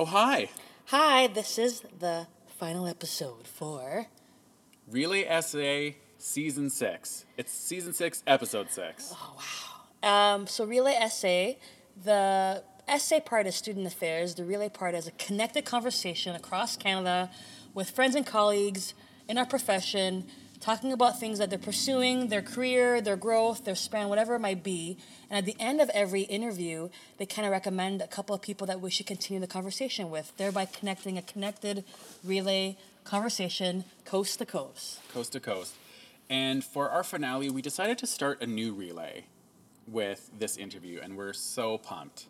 Oh, hi. Hi, this is the final episode for. Relay Essay Season 6. It's Season 6, Episode 6. Oh Um, so, Relay Essay, the essay part is student affairs, the relay part is a connected conversation across Canada with friends and colleagues in our profession, talking about things that they're pursuing, their career, their growth, their span, whatever it might be. And at the end of every interview, they kind of recommend a couple of people that we should continue the conversation with, thereby connecting a connected relay conversation coast to coast. Coast to coast. And for our finale, we decided to start a new relay with this interview, and we're so pumped.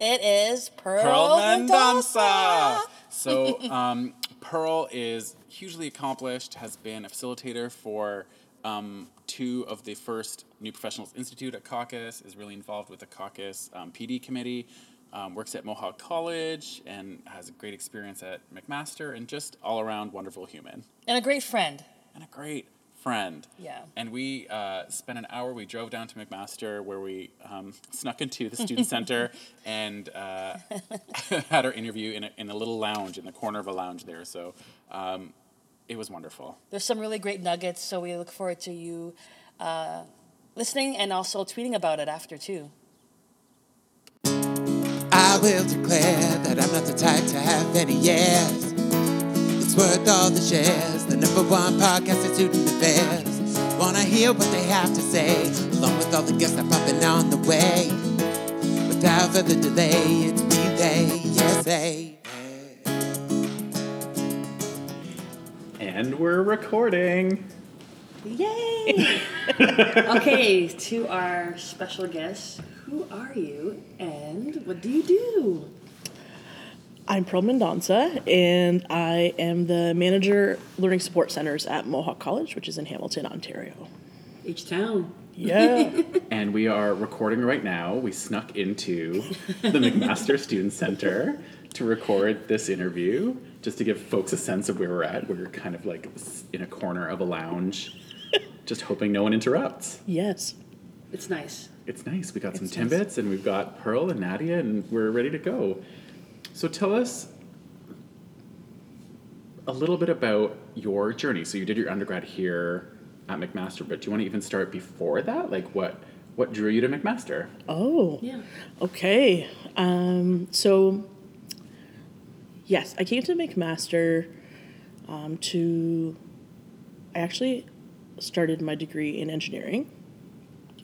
It is Pearl, Pearl Mendonça. So, um, Pearl is hugely accomplished, has been a facilitator for um, two of the first New Professionals Institute at CACUSS, is really involved with the CACUSS um, PD committee, um, works at Mohawk College, and has a great experience at McMaster, and just all around wonderful human. And a great friend. And a great friend. Yeah. And we uh, spent an hour. We drove down to McMaster, where we um, snuck into the student center and uh, had our interview in a, in a little lounge in the corner of a lounge there. So um, it was wonderful. There's some really great nuggets, so we look forward to you uh, listening and also tweeting about it after too. I will declare that I'm not the type to have any yes. It's worth all the shares. The number one podcast in student affairs. Wanna hear what they have to say, along with all the guests that popping on the way. Without further delay, it's relay, yes, hey. And we're recording. Yay! okay, to our special guest, who are you and what do you do? I'm Pearl Mendonça, and I am the manager learning support centers at Mohawk College, which is in Hamilton, Ontario. H Town. Yeah. And we are recording right now. We snuck into the McMaster Student Center to record this interview, just to give folks a sense of where we're at. We're kind of like in a corner of a lounge, just hoping no one interrupts. yes. It's nice. It's nice. We got some nice. Timbits and we've got Pearl and Nadia, and we're ready to go. So tell us a little bit about your journey. So you did your undergrad here at McMaster, but do you want to even start before that? Like what what drew you to McMaster? Oh. Yeah. Okay. Um, so, yes, I came to McMaster um, to. I actually started my degree in engineering.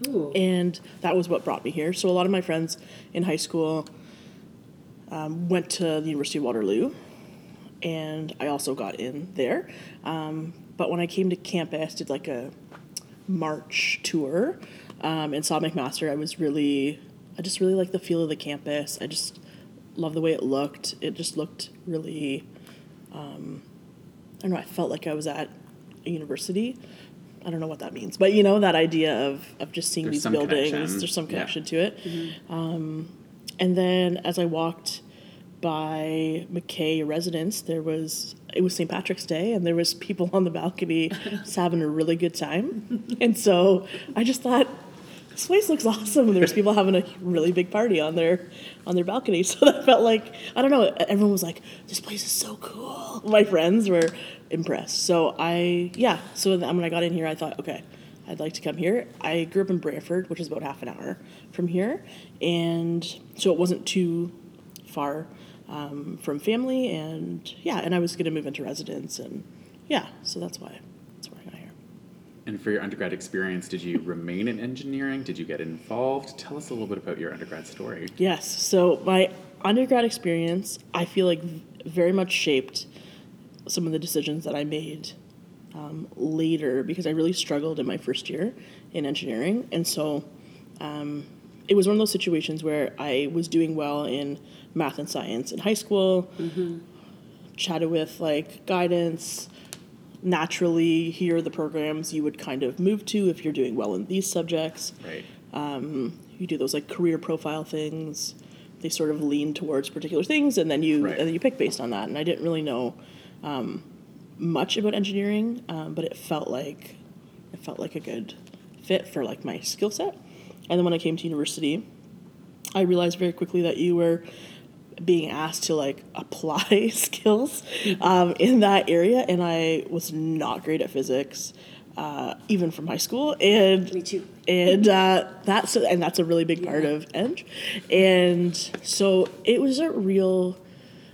Ooh. and that was what brought me here. So a lot of my friends in high school um, went to the University of Waterloo, and I also got in there. Um, but when I came to campus, did like a March tour, um, and saw McMaster, I was really, I just really liked the feel of the campus. I just love the way it looked. It just looked really, um, I don't know. I felt like I was at a university. I don't know what that means, but you know that idea of of just seeing There's these buildings. connection. There's some Yeah. connection to it. Um, and then as I walked by McKay residence, there was it was St. Patrick's Day, and there was people on the balcony just having a really good time. And so I just thought, this place looks awesome. And there's people having a really big party on their on their balcony. So that felt like I don't know. Everyone was like, "This place is so cool." My friends were impressed. So I yeah. So when I got in here, I thought, okay, I'd like to come here. I grew up in Brantford, which is about half an hour from here, and so it wasn't too far um, from family. And yeah, and I was going to move into residence, and yeah, so that's why that's why I got here. And for your undergrad experience, did you remain in engineering? Did you get involved? Tell us a little bit about your undergrad story. Yes. So my undergrad experience, I feel like very much shaped some of the decisions that I made um, later because I really struggled in my first year in engineering, and so um, it was one of those situations where I was doing well in math and science in high school. Chatted with like guidance. Naturally, here are the programs you would kind of move to if you're doing well in these subjects Right. you do those like career profile things. They sort of lean towards particular things, and then you Right. and then you pick based on that. And I didn't really know um, much about engineering, um, but it felt like it felt like a good fit for like my skill set. And then when I came to university, I realized very quickly that you were being asked to like apply skills um, in that area, and I was not great at physics, uh, even from high school. And Me too. and uh, that's and that's a really big part Yeah. of Eng. And so it was a real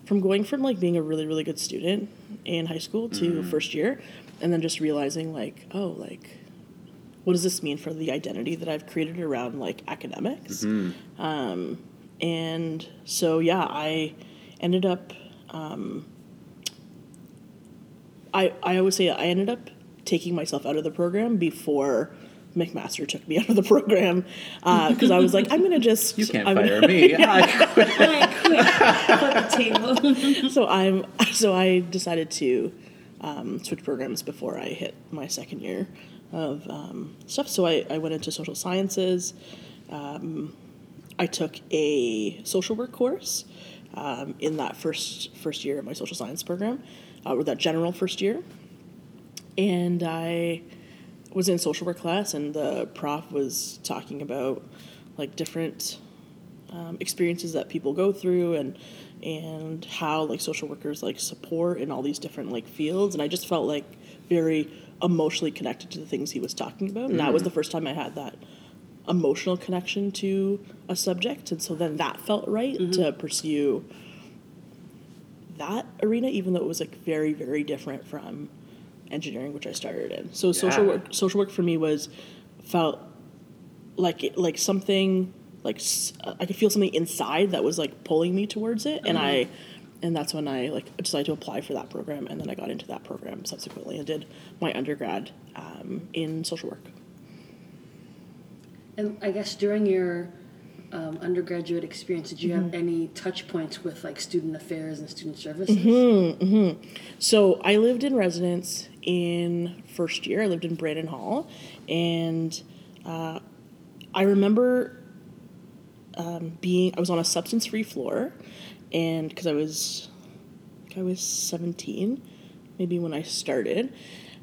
from going from like being a really really good student in high school to first year, and then just realizing like oh like what does this mean for the identity that I've created around like academics? Um, and so yeah, I ended up. Um, I I always say I ended up taking myself out of the program before McMaster took me out of the program because I was like I'm gonna just You can't I'm fire gonna- me. I quit. Quick, quick, the table. so I'm so I decided to um, switch programs before I hit my second year of um, stuff. So I, I went into social sciences. Um, I took a social work course um, in that first first year of my social science program, uh, or that general first year, and I was in social work class, and the prof was talking about like different um, experiences that people go through and and how like social workers like support in all these different like fields and i just felt like very emotionally connected to the things he was talking about and that was the first time i had that emotional connection to a subject and so then that felt right to pursue that arena even though it was like very very different from engineering which i started in. So social work social work for me was felt like it, like something like I could feel something inside that was like pulling me towards it, and I, and that's when I like decided to apply for that program, and then I got into that program subsequently and did my undergrad um, in social work. And I guess during your um, undergraduate experience, did you have any touch points with like student affairs and student services? So I lived in residence in first year. I lived in Brandon Hall, and uh, I remember um, being. I was on a substance-free floor, and because I was, I I was seventeen, maybe when I started.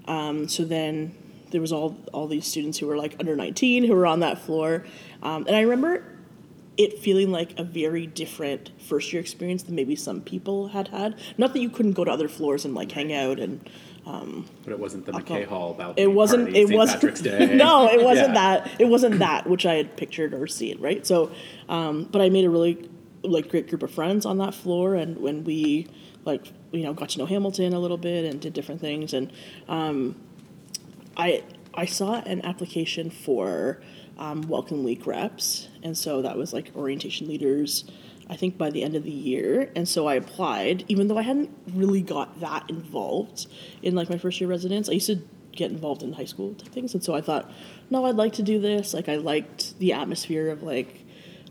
Um, so then there was all all these students who were like under nineteen who were on that floor, um, and I remember it feeling like a very different first year experience than maybe some people had had. Not that you couldn't go to other floors and like hang out and But it wasn't the McKay Hall about it wasn't it St. wasn't Patrick's Day. no it wasn't Yeah. that it wasn't that which I had pictured or seen right so um, but I made a really like great group of friends on that floor and when we like you know got to know Hamilton a little bit and did different things and um, I I saw an application for um, Welcome Week reps, and so that was like orientation leaders. I think by the end of the year, and so I applied, even though I hadn't really got that involved in like my first year residence. I used to get involved in high school type things, and so I thought, no, I'd like to do this. Like I liked the atmosphere of like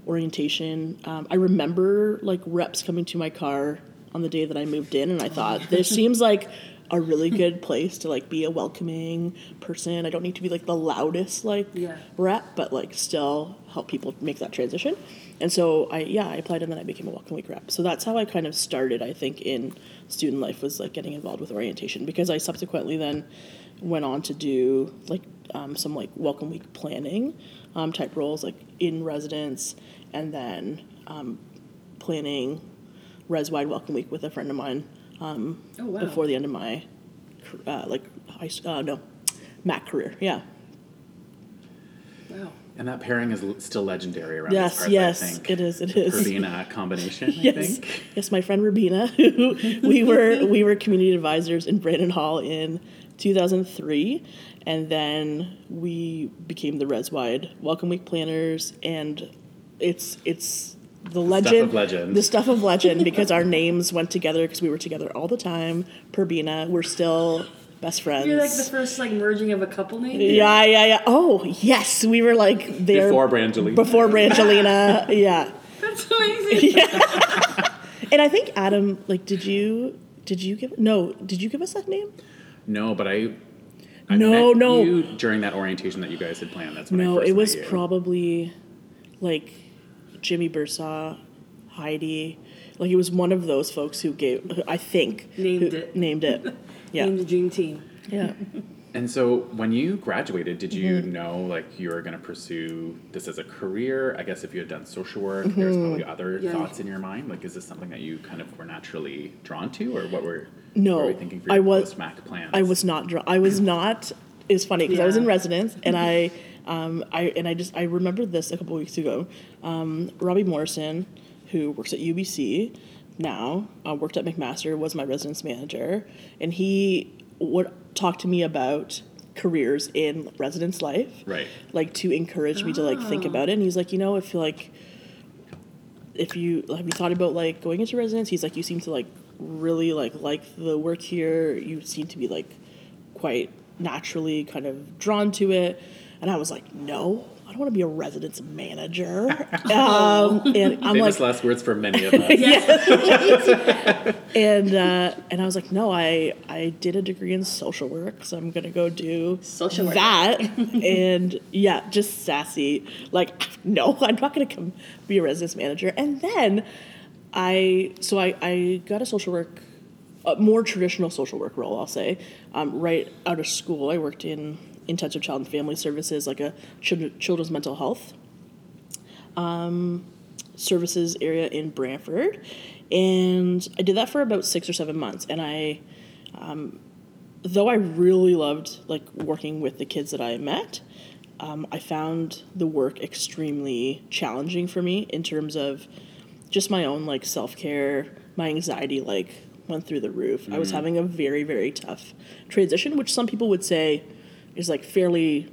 orientation. Um, I remember like reps coming to my car on the day that I moved in, and I thought this seems like a really good place to like be a welcoming person. I don't need to be like the loudest like Yeah. rep, but like still help people make that transition. And so I yeah I applied and then I became a welcome week rep. So that's how I kind of started. I think in student life was like getting involved with orientation because I subsequently then went on to do like um, some like welcome week planning um, type roles like in residence and then um, planning res wide welcome week with a friend of mine um, Oh, wow. before the end of my car- uh, like high s- uh, no Mac career yeah Wow. And that pairing is still legendary around yes these parts, yes I think. it is it is Urbina combination, I yes think. yes my friend Rubina who we were we were community advisors in Brandon Hall in 2003 and then we became the res wide welcome week planners and it's it's the legend of legend. the stuff of legend because our names went together because we were together all the time Perbina we're still best friends You're like the first like merging of a couple name. yeah yeah yeah oh yes we were like there Before Brangelina. before Brangelina yeah That's amazing. Yeah. And I think Adam, like, did you did you give no? Did you give us that name? No, but I. I No, met no. You during that orientation that you guys had planned. That's when I No, first it was met you. probably like Jimmy Bursaw, Heidi. Like it was one of those folks who gave. who I think Named who it. Named it. Yeah. Named the dream team. yeah. And so when you graduated, did you Mm-hmm. know like you were going to pursue this as a career? I guess if you had done social work, there's Mm-hmm. probably other Yeah. thoughts in your mind. Like, is this something that you kind of were naturally drawn to, or what were No, what were you thinking for I your was- post-Mac plans? I was not. Dr- I was not. It's funny because I was in residence and I, um, I and I just I remembered this a couple weeks ago. Um, Robbie Morrison, who works at UBC now, uh, worked at McMaster, was my residence manager, and he would talk to me about careers in residence life, Right. Like to encourage me to like think about it. And he's like, you know, if you like, if you have you thought about like going into residence, he's like, you seem to like really like like the work here. You seem to be like quite naturally kind of drawn to it. And I was like, no, I don't want to be a residence manager. um, and I'm Famous like, last words for many of us. yes. and uh, and I was like, no, I I did a degree in social work, so I'm gonna go do Social work. that. and yeah, just sassy. Like, no, I'm not gonna come be a residence manager. And then I so I I got a social work, a more traditional social work role, I'll say. Um, right out of school, I worked in intensive child and family services, like a children's mental health services area in Brantford, and I did that for about six or seven months. And I, um, though I really loved like working with the kids that I met, um, I found the work extremely challenging for me in terms of just my own like self care. My anxiety like went through the roof. I was having a very very tough transition, which some people would say is like fairly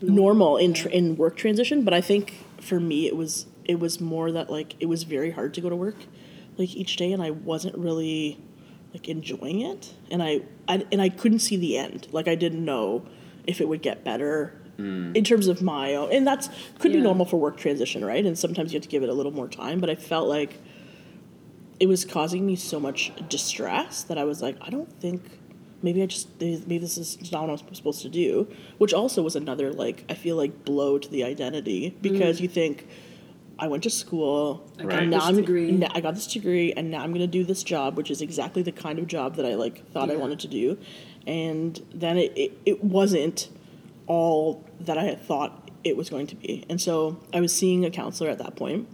normal in tr- in work transition but i think for me it was it was more that like it was very hard to go to work like each day and i wasn't really like enjoying it and i, I and i couldn't see the end. Like i didn't know if it would get better mm. in terms of my own and that's could be normal for work transition right? And sometimes you have to give it a little more time but i felt like it was causing me so much distress that i was like i don't think maybe I just maybe this is not what I'm supposed to do, which also was another like I feel like blow to the identity. Because mm. you think I went to school, I got Right. and now this I'm degree. I got this degree, and now I'm going to do this job, which is exactly the kind of job that I like thought I wanted to do, and then it, it it wasn't all that I had thought it was going to be, and so I was seeing a counselor at that point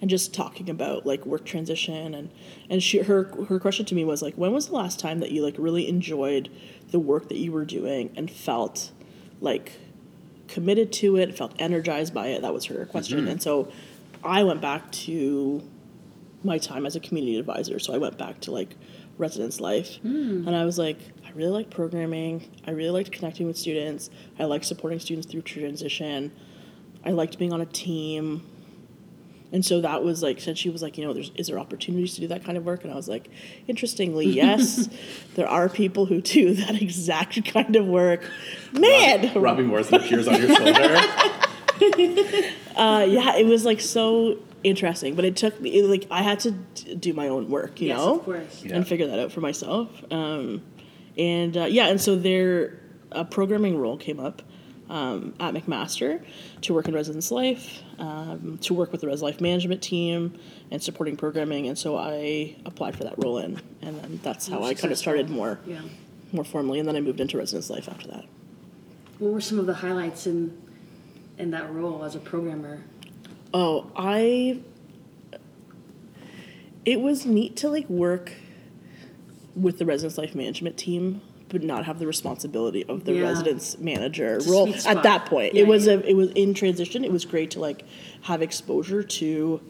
and just talking about like work transition and and she her her question to me was like when was the last time that you like really enjoyed the work that you were doing and felt like committed to it felt energized by it? That was her question. Mm-hmm. And so i went back to my time as a community advisor. So i went back to like residence life. Hmm. And i was like i really like programming. I really liked connecting with students. I like supporting students through transition. I liked being on a team and so that was like, since she was like, you know, there's is there opportunities to do that kind of work? And I was like, interestingly, yes, there are people who do that exact kind of work. Man, Robbie Morrison appears on your shoulder. uh, yeah, it was like so interesting, but it took me it, like I had to d- do my own work, you Yes, know, of course. Yeah. and figure that out for myself. Um, and uh, yeah, and so their a programming role came up um, at McMaster to work in residence life, um, to work with the res life management team and supporting programming, and so I applied for that role in, and then that's how I kind of started more Yeah. more formally, and then I moved into residence life after that. What were some of the highlights in in that role as a programmer? Oh, I. It was neat to like work with the residence life management team, but not have the responsibility of the Yeah. residence manager role at that point. Yeah, it was yeah. a it was in transition. It was great to like have exposure to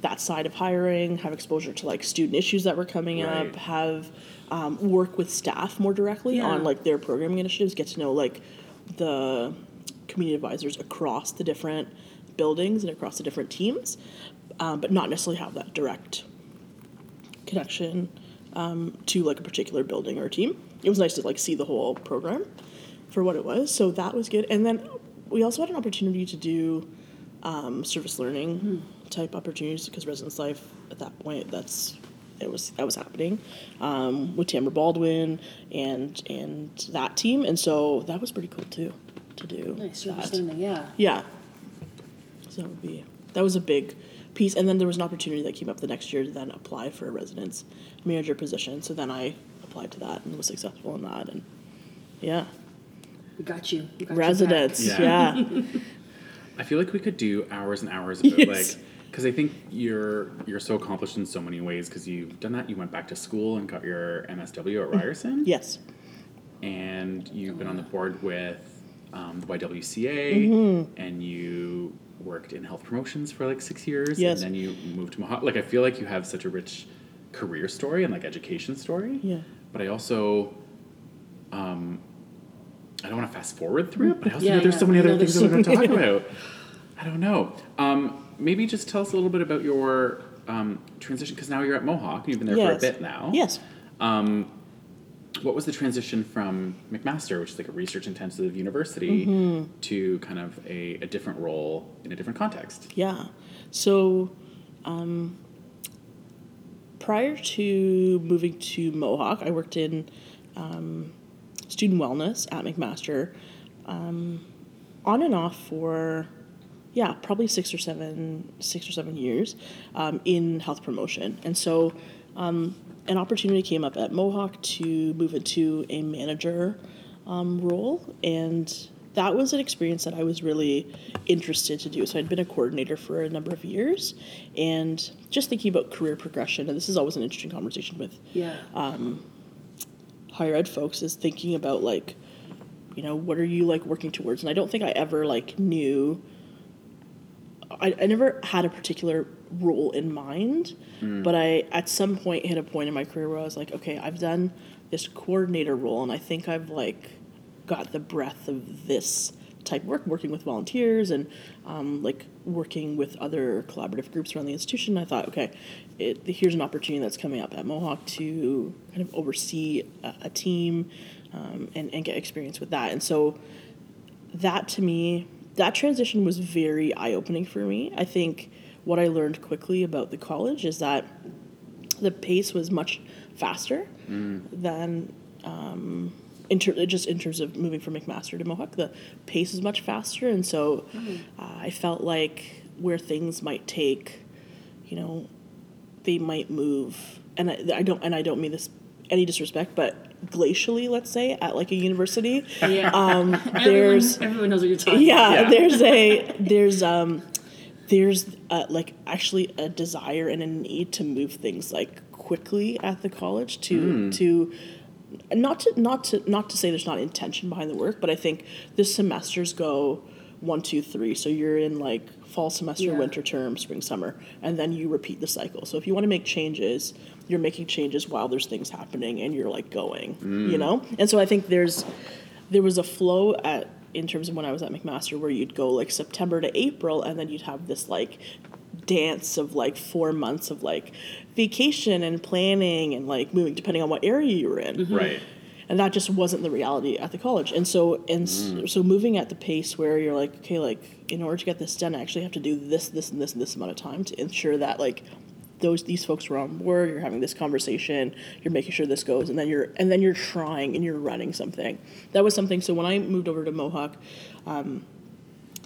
that side of hiring, have exposure to like student issues that were coming Right. up, have um, work with staff more directly on like their programming initiatives, get to know like the community advisors across the different buildings and across the different teams, um, but not necessarily have that direct connection um, to like a particular building or team. It was nice to like see the whole program for what it was, so that was good. And then we also had an opportunity to do um, service learning type opportunities because residence life at that point that's it was that was happening um, with Tamara Baldwin and and that team, and so that was pretty cool too to do. Nice that. service learning, yeah. Yeah. So that would be that was a big piece, and then there was an opportunity that came up the next year to then apply for a residence manager position. So then I applied to that and was successful in that, and Yeah. We got you. We got Residents. Yeah. Yeah. I feel like we could do hours and hours about Yes. like because I think you're you're so accomplished in so many ways because you've done that. You went back to school and got your MSW at Ryerson, yes. and you've been on the board with um, the YWCA, Mm-hmm. and you worked in health promotions for like six years, Yes. and then you moved to Mohawk. Like I feel like you have such a rich career story and like education story. Yeah. But I also, um, I don't want to fast forward through it, but I also Yeah, know there's yeah. so many other things there's that we're going to talk about. I don't know. Um, maybe just tell us a little bit about your um, transition because now you're at Mohawk. You've been there for a bit now. Yes. What was the transition from McMaster, which is like a research intensive university, Mm-hmm. to kind of a, a different role in a different context? Yeah. So, um, prior to moving to Mohawk, I worked in um, student wellness at McMaster um, on and off for, yeah, probably six or seven, six or seven years um, in health promotion. And so, um, an opportunity came up at Mohawk to move into a manager um, role, and that was an experience that I was really interested to do. So I'd been a coordinator for a number of years, and just thinking about career progression. And this is always an interesting conversation with Yeah. Um, higher ed folks is thinking about like you know what are you like working towards and i don't think i ever like knew i, I never had a particular role in mind mm. but i at some point hit a point in my career where i was like okay i've done this coordinator role and i think i've like got the breadth of this type of work working with volunteers and um, like working with other collaborative groups around the institution i thought okay it, here's an opportunity that's coming up at mohawk to kind of oversee a, a team um, and, and get experience with that. And so that to me that transition was very eye-opening for me. I think what i learned quickly about the college is that the pace was much faster than um, in ter- just in terms of moving from McMaster to Mohawk. The pace is much faster, and so uh, I felt like where things might take, you know, they might move, and I, I don't and I don't mean this any disrespect, but glacially, let's say at like a university, Yeah. um, there's everyone knows what you're talking yeah, Yeah. there's a there's um there's uh, like actually a desire and a need to move things like quickly at the college to to not to not to not to say there's not intention behind the work, but I think the semesters go one, two, three. So you're in like fall semester, Yeah. winter term, spring, summer, and then you repeat the cycle. So if you want to make changes, you're making changes while there's things happening and you're like going, you mm. know? And so I think there's there was a flow at in terms of when I was at McMaster where you'd go like September to April and then you'd have this like dance of like four months of like vacation and planning and like moving depending on what area you were in. Mm-hmm. Right. and that just wasn't the reality at the college. And so and s mm. so moving at the pace where you're like okay like in order to get this done i actually have to do this this and this and this amount of time to ensure that like those these folks were on board you're having this conversation you're making sure this goes and then you're and then you're trying and you're running something. That was something so when i moved over to mohawk um,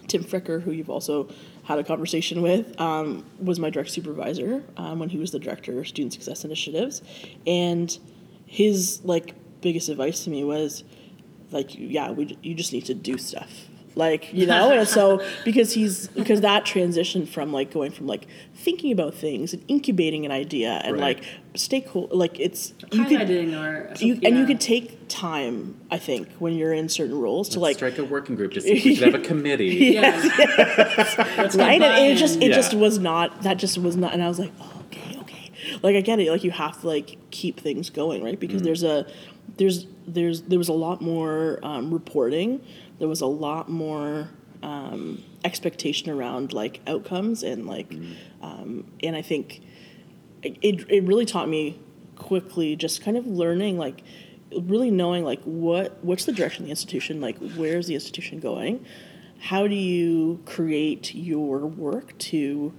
Tim Fricker, who you've also had a conversation with, um, was my direct supervisor um, when he was the director of student success initiatives, and his like biggest advice to me was like, yeah, we you just need to do stuff, like you know, and so because he's because that transition from like going from like thinking about things and incubating an idea and Right. like stakeholder like it's you could Highlighting or you and you could take time I think when you're in certain roles to Let's like strike a working group to see if we should have a committee. Yeah. Let's right and it just it Yeah. just was not that just was not and i was like oh, okay okay like i get it like you have to like keep things going right because there's a there's there's there was a lot more um, reporting there was a lot more um, expectation around like outcomes and like um, and i think it, it really taught me quickly just kind of learning like really knowing like what what's the direction of the institution like where's the institution going? How do you create your work to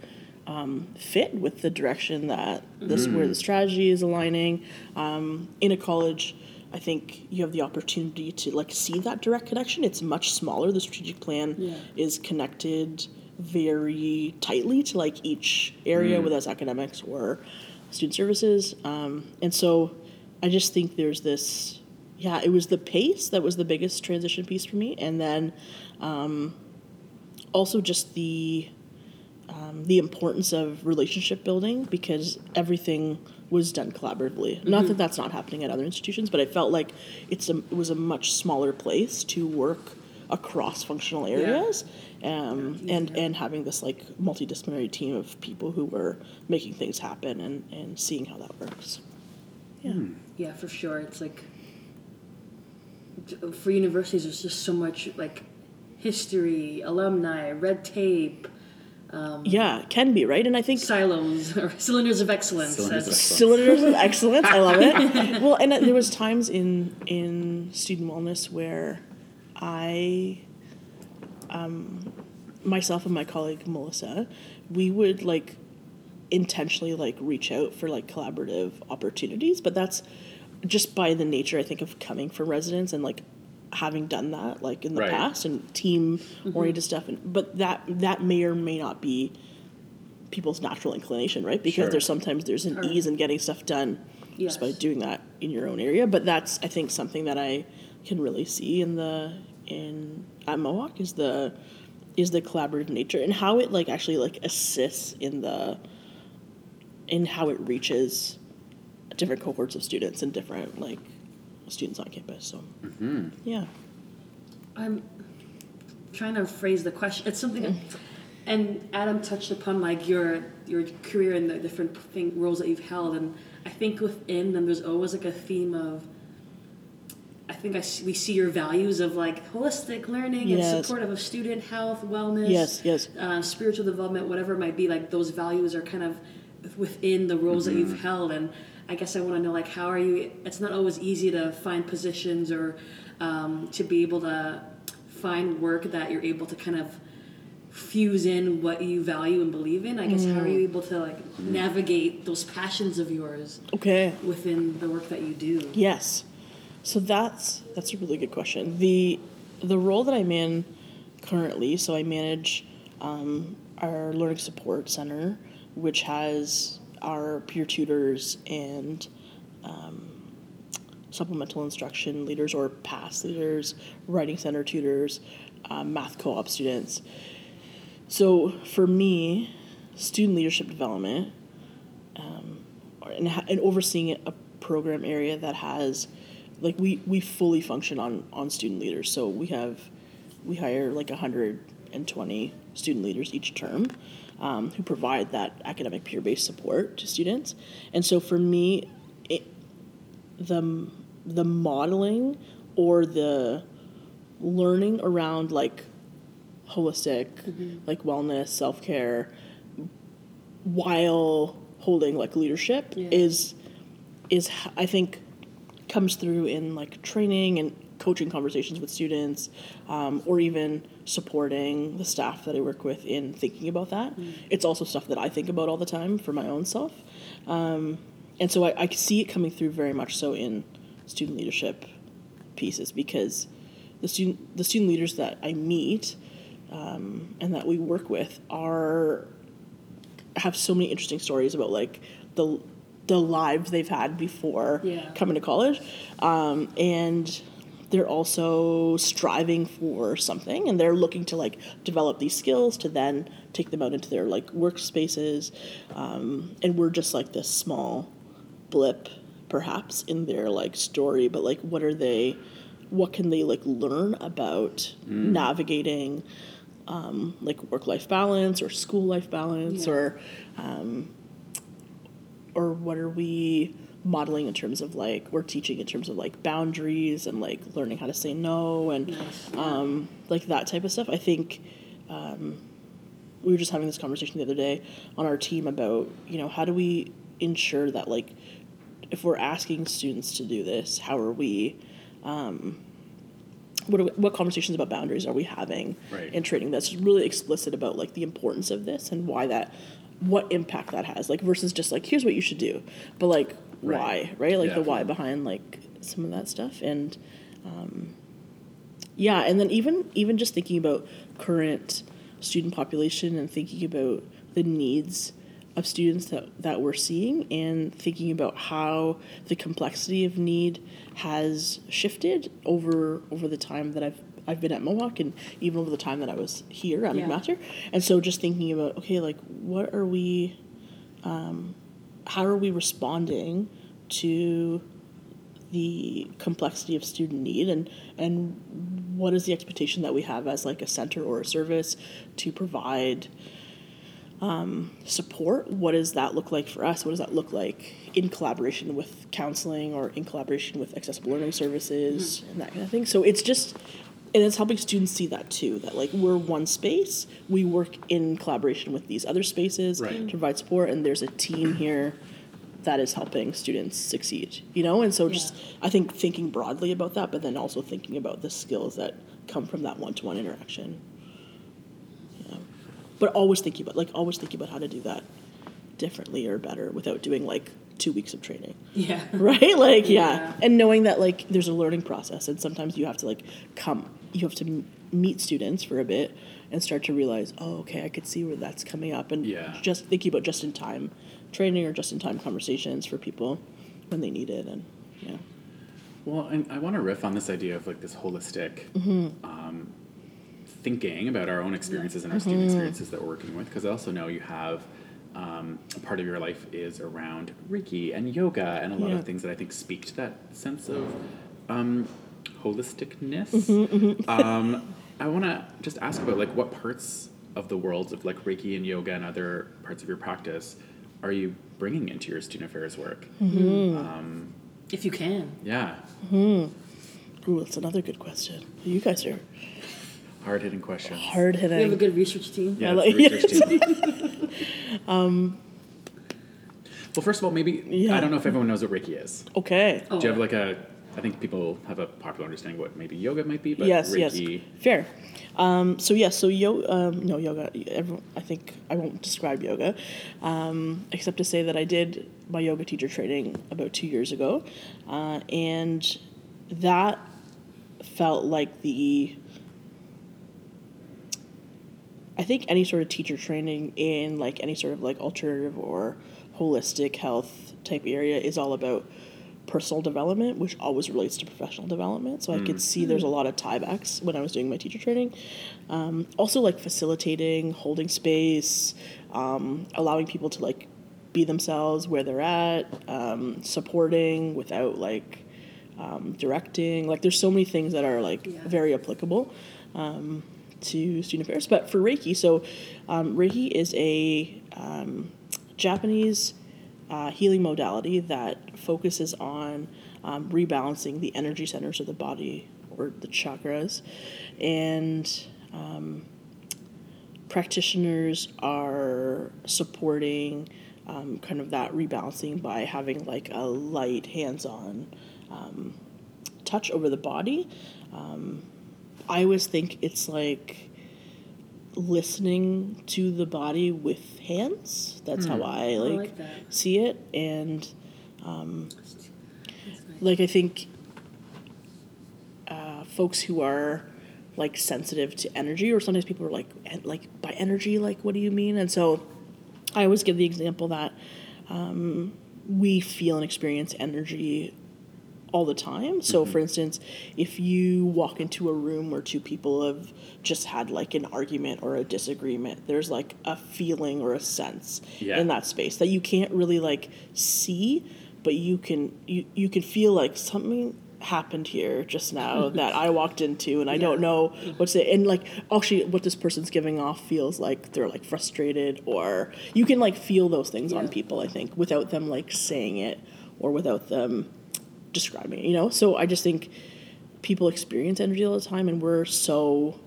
um, fit with the direction that this where the strategy is aligning? Um, in a college i think you have the opportunity to like see that direct connection. It's much smaller. The strategic plan Yeah. is connected very tightly to like each area whether that's academics or student services. Um, and so i just think there's this yeah, it was the pace that was the biggest transition piece for me, and then um, also just the um, the importance of relationship building because everything was done collaboratively. Not that that's not happening at other institutions, but I felt like it's a, it was a much smaller place to work across functional areas, um, and and having this like multidisciplinary team of people who were making things happen and and seeing how that works. Yeah. Yeah, for sure. It's like for universities, there's just so much like history, alumni, red tape, Yeah, can be right, and I think silos or cylinders of excellence. Cylinders of excellence. cylinders of excellence. I love it. Well, and uh, there was times in in student wellness where I, um, myself and my colleague Melissa, we would like intentionally like reach out for like collaborative opportunities, but that's just by the nature I think of coming from residents and like having done that like in the Right. past and team mm-hmm. oriented stuff and but that that may or may not be people's natural inclination, right? Because Sure. there's sometimes there's an ease in getting stuff done just by doing that in your own area. But that's I think something that I can really see in the in at Mohawk is the is the collaborative nature and how it like actually like assists in the in how it reaches different cohorts of students and different like students on campus. So yeah. I'm trying to phrase the question. It's something, and Adam touched upon like your your career and the different thing, roles that you've held, and I think within them there's always like a theme of. I think I see, we see your values of like holistic learning Yes. and supportive of student health, wellness, Yes, yes. uh, spiritual development, whatever it might be. Like those values are kind of within the roles that you've held, and I guess I want to know like how are you? It's not always easy to find positions or um, to be able to find work that you're able to kind of fuse in what you value and believe in. I guess how are you able to like navigate those passions of yours Okay. within the work that you do? Yes. So that's that's a really good question. The the role that I'm in currently, so I manage um, our learning support center, which has our peer tutors and um, supplemental instruction leaders or past leaders, writing center tutors, um, math co-op students. So for me, student leadership development or- and, ha- and overseeing a program area that has like we we fully function on on student leaders so we have we hire like 120 student leaders each term um, who provide that academic peer-based support to students and so for me it, the the modeling or the learning around like holistic like wellness self-care while holding like leadership Yeah. is is I think comes through in like training and coaching conversations with students, um, or even supporting the staff that I work with in thinking about that. It's also stuff that I think about all the time for my own self, um, and so I, I see it coming through very much so in student leadership pieces because the student the student leaders that I meet um, and that we work with are have so many interesting stories about like the the lives they've had before Yeah. coming to college, um, and they're also striving for something, and they're looking to like develop these skills to then take them out into their like workspaces, um, and we're just like this small blip perhaps in their like story, but like what are they? What can they like learn about navigating um, like work life balance or school life balance Yeah. or um, or what are we modeling in terms of like we're teaching in terms of like boundaries and like learning how to say no and Nice. um, like that type of stuff. I think um, we were just having this conversation the other day on our team about you know how do we ensure that like if we're asking students to do this, how are we? Um, what, are we, what conversations about boundaries are we having Right. in training that's really explicit about like the importance of this and why that what impact that has like versus just like here's what you should do but like. Why right like Yeah. the why behind like some of that stuff and um, yeah and then even even just thinking about current student population and thinking about the needs of students that, that we're seeing and thinking about how the complexity of need has shifted over over the time that I've I've been at Mohawk and even over the time that I was here at Yeah. McMaster. And so just thinking about okay, like what are we um, how are we responding to the complexity of student need and and what is the expectation that we have as like a center or a service to provide um, support? What does that look like for us? What does that look like in collaboration with counseling or in collaboration with accessible learning services and that kind of thing? So it's just and it's helping students see that too that like we're one space we work in collaboration with these other spaces Right. to provide support and there's a team here that is helping students succeed you know and so just i think thinking broadly about that but then also thinking about the skills that come from that one-to-one interaction yeah. but always thinking about like always thinking about how to do that differently or better without doing like two weeks of training Yeah. right like yeah. Yeah. and knowing that like there's a learning process and sometimes you have to like come you have to m- meet students for a bit and start to realize oh okay i could see where that's coming up and Yeah. just thinking about just in time training or just in time conversations for people when they need it and yeah Well, and I want to riff on this idea of like this holistic um, thinking about our own experiences and our student experiences that we're working with. Because I also know you have um, a part of your life is around Reiki and yoga and a lot Yeah. of things that I think speak to that sense of um, holisticness. Um, I want to just ask about like what parts of the world of like Reiki and yoga and other parts of your practice are you bringing into your student affairs work? If you can. Yeah, ooh that's another good question you guys are hard hitting questions. hard hitting. We have a good research team. Yeah, I it's like- the research team. well, first of all, maybe Yeah. I don't know if everyone knows what Reiki is. okay Oh, Do you have like a? I think people have a popular understanding what maybe yoga might be, but yes, Reiki. yes, fair. Um, so yes, so yo, um, no yoga. Everyone, I think I won't describe yoga, um, except to say that I did my yoga teacher training about two years ago, uh, and that felt like the. I think any sort of teacher training in like any sort of like alternative or holistic health type area is all about personal development, which always relates to professional development. So I could see there's a lot of tiebacks when I was doing my teacher training. Um, also, like facilitating, holding space, um, allowing people to like be themselves where they're at, um, supporting without like um, directing. Like, there's so many things that are like Yeah. very applicable um, to student affairs. But for Reiki, so um, Reiki is a um, Japanese uh, healing modality that focuses on um, rebalancing the energy centers of the body or the chakras. And um, practitioners are supporting um, kind of that rebalancing by having like a light hands-on um, touch over the body. Um, I always think it's like listening to the body with hands. That's how I like, like see it, and That's nice. like I think uh, folks who are like sensitive to energy, or sometimes people are like, "En- like by energy, like what do you mean? And so I always give the example that um, we feel and experience energy all the time. So, mm-hmm. for instance, if you walk into a room where two people have just had like an argument or a disagreement, there's like a feeling or a sense Yeah. in that space that you can't really like see, but you can you you can feel like something happened here just now that I walked into and I don't know what's it and like actually what this person's giving off feels like they're like frustrated or you can like feel those things on people I think without them like saying it or without them describing it, you know? So I just think people experience energy all the time and we're so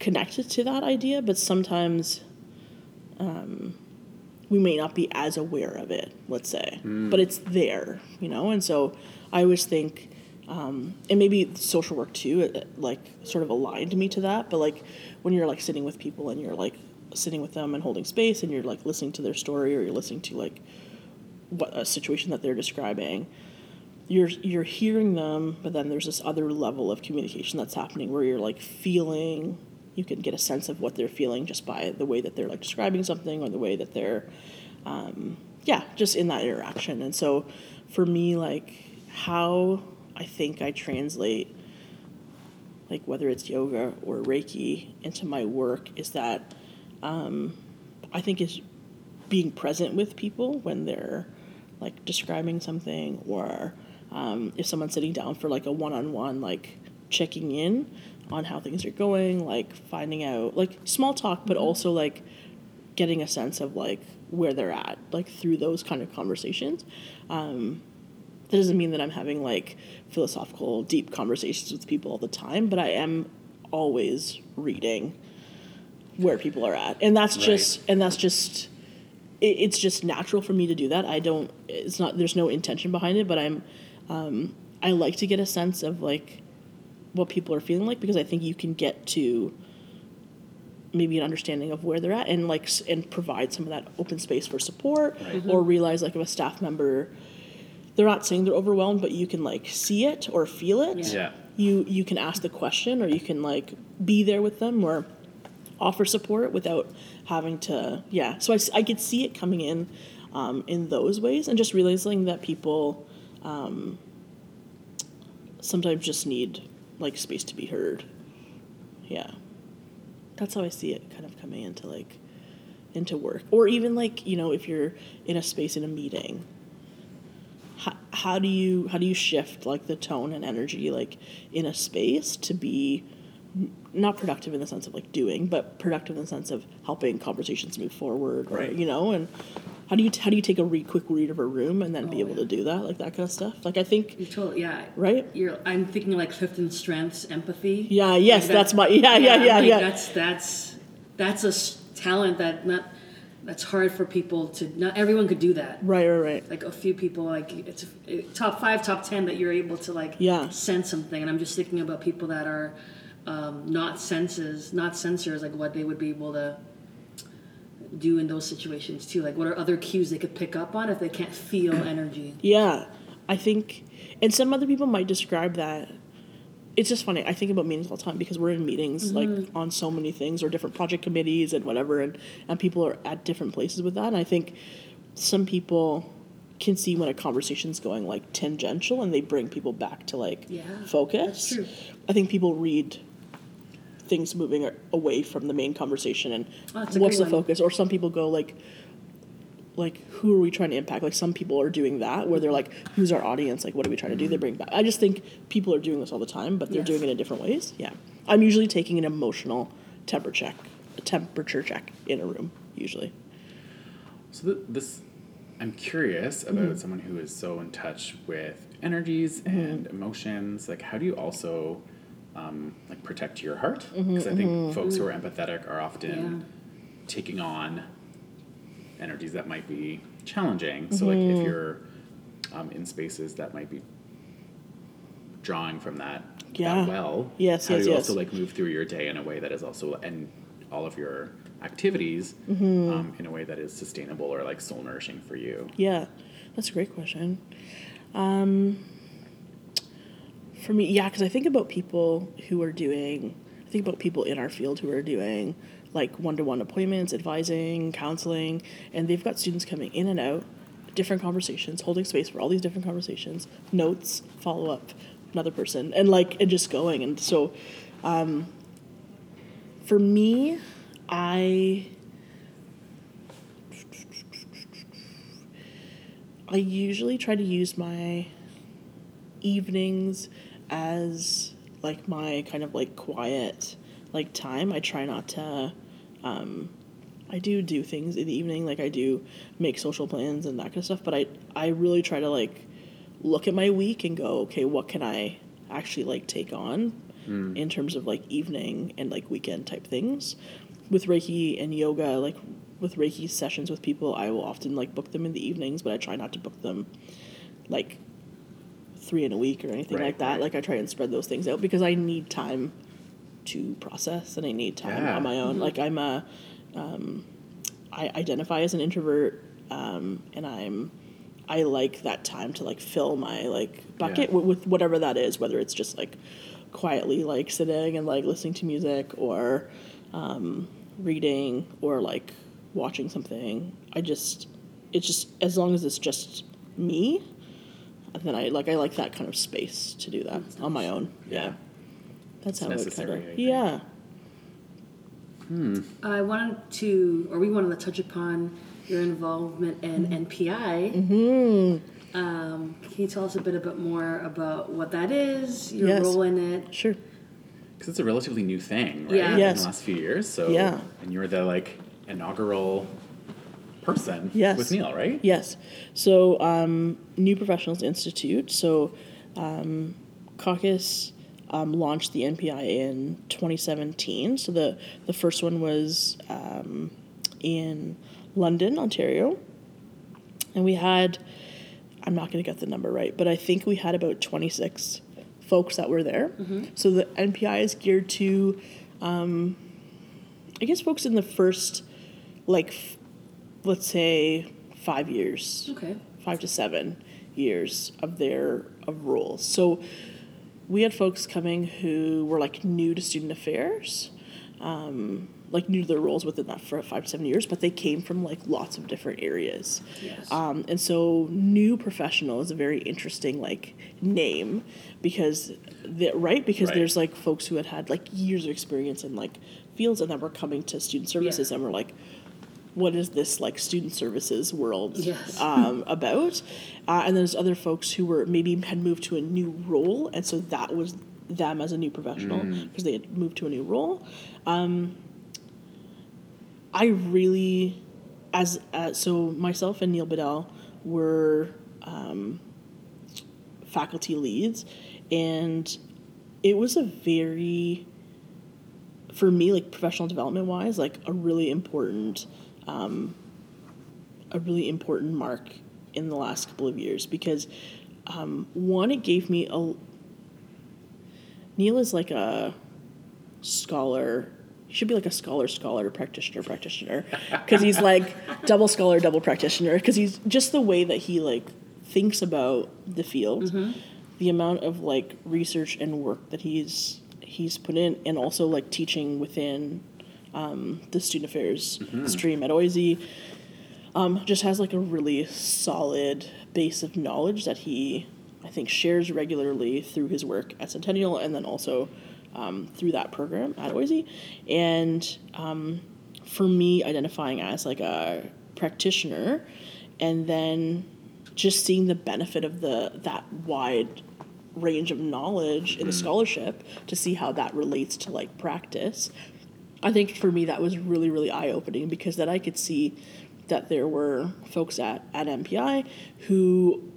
connected to that idea, but sometimes um, we may not be as aware of it, let's say. But it's there, you know? And so I always think, um, and maybe social work too, it, it, like sort of aligned me to that, but like when you're like sitting with people and you're like sitting with them and holding space and you're like listening to their story or you're listening to like what a situation that they're describing you're you're hearing them but then there's this other level of communication that's happening where you're like feeling you can get a sense of what they're feeling just by the way that they're like describing something or the way that they're um, yeah just in that interaction. And so for me like how i think i translate like whether it's yoga or reiki into my work is that um, i think is being present with people when they're like describing something or um, if someone's sitting down for like a one-on-one like checking in on how things are going like finding out like small talk but also like getting a sense of like where they're at like through those kind of conversations. Um, that doesn't mean that i'm having like philosophical deep conversations with people all the time but i am always reading where people are at. And that's just and that's just it, it's just natural for me to do that. I don't it's not there's no intention behind it but i'm um, i like to get a sense of like what people are feeling like because i think you can get to maybe an understanding of where they're at and like and provide some of that open space for support or realize like if a staff member they're not saying they're overwhelmed but you can like see it or feel it. Yeah. you you can ask the question or you can like be there with them or offer support without having to yeah. So i, I could see it coming in um, in those ways and just realizing that people um, sometimes just need like space to be heard. Yeah. That's how i see it kind of coming into like into work. Or even like you know if you're in a space in a meeting how, how do you how do you shift like the tone and energy like in a space to be not productive in the sense of like doing but productive in the sense of helping conversations move forward or Right. you know and how do you how do you take a re- quick read of a room and then be Oh, able yeah. to do that like that kind of stuff like i think You totally, yeah. Right? You're. I'm thinking like Clifton Strengths, empathy. Yeah, yes, Like that- that's my- yeah, yeah, yeah, like yeah. That's that's that's a talent that not that's hard for people to. Not everyone could do that. right right right Like a few people, like it's top five, top ten that you're able to like Yeah. sense something. And I'm just thinking about people that are um, not senses, not sensors, like what they would be able to do in those situations too. Like what are other cues they could pick up on if they can't feel energy. Yeah, I think, and some other people might describe that. It's just funny. I think about meetings all the time because we're in meetings mm-hmm. like on so many things or different project committees and whatever, and and people are at different places with that. And I think some people can see when a conversation's going like tangential and they bring people back to like Yeah, focus. I think people read things moving away from the main conversation and Oh, what's the one. focus? Or some people go like like who are we trying to impact? Like some people are doing that where they're like who's our audience? Like what are we trying to do? They bring back. I just think people are doing this all the time but they're Yes. doing it in different ways. Yeah. I'm usually taking an emotional temperature check a temperature check in a room usually. So th- this, I'm curious about Mm-hmm. someone who is so in touch with energies and emotions. Like, how do you also um, like protect your heart? Mm-hmm, Because I think folks who are empathetic are often Yeah. taking on energies that might be challenging. So, like, Mm-hmm. if you're um, in spaces that might be drawing from that, Yeah. that well, Yes, how yes, do you yes. also like move through your day in a way that is also and all of your activities Mm-hmm. um, in a way that is sustainable or like soul nourishing for you. Yeah, that's a great question. Um, for me, yeah, because I think about people who are doing, I think about people in our field who are doing like one to one appointments, advising, counseling, and they've got students coming in and out, different conversations, holding space for all these different conversations, notes, follow up, another person, and like, and just going. And so, um, for me, I I usually try to use my evenings as like my kind of like quiet like time. I try not to um I do do things in the evening like I do make social plans and that kind of stuff, but I I really try to like look at my week and go, okay, what can I actually like take on in terms of like evening and like weekend type things. With Reiki and yoga, like with Reiki sessions with people, I will often like book them in the evenings, but I try not to book them like three in a week or anything Right, like that. right. Like I try and spread those things out because I need time to process and I need time Yeah. on my own. Like I'm a, um, I identify as an introvert, um, and I'm, I like that time to like fill my like bucket Yeah. wi- with whatever that is, whether it's just like quietly like sitting and like listening to music or um, reading or like watching something. I just, it's just as long as it's just me, then I like I like that kind of space to do that on my own. Yeah. That's how necessary, it kind of think. yeah. I wanted to, or we wanted to touch upon your involvement in NPI. Mm-hmm. Um, can you tell us a bit, a bit more about what that is, your Yes. role in it? Sure. Because it's a relatively new thing, right? Yeah. In the last few years. So Yeah. and you're the like inaugural person Yes. with Neil, right? Yes. So, um, New Professionals Institute. So, um, CACUSS um, launched the NPI in 2017. So the the first one was um, in London, Ontario, and we had. I'm not going to get the number right, but I think we had about 26 folks that were there. So the NPI is geared to, um, I guess, folks in the first, like, f- let's say, five years Okay. five to seven years of their of roles. So we had folks coming who were like new to student affairs, um, like new to their roles within that for five to seven years, but they came from like lots of different areas. Yes. Um, and so new professional is a very interesting like name because the, right because Right. there's like folks who had had like years of experience in like fields and then were coming to student services Yeah. and were like what is this like student services world Yes. um, about? Uh, and there's other folks who were maybe had moved to a new role, and so that was them as a new professional because they had moved to a new role. Um, I really, as uh, so myself and Neil Buddel were um, faculty leads, and it was a very for me like professional development wise like a really important um, a really important mark in the last couple of years because um, one it gave me a neil is like a scholar he should be like a scholar scholar practitioner practitioner because he's like double scholar double practitioner because he's just the way that he like thinks about the field the amount of like research and work that he's he's put in and also like teaching within um, the student affairs stream at OISE um, just has like a really solid base of knowledge that he I think shares regularly through his work at Centennial and then also um, through that program at OISE and um, for me identifying as like a practitioner and then just seeing the benefit of the that wide range of knowledge in the scholarship to see how that relates to like practice i think for me that was really really eye-opening because then i could see that there were folks at, at NPI who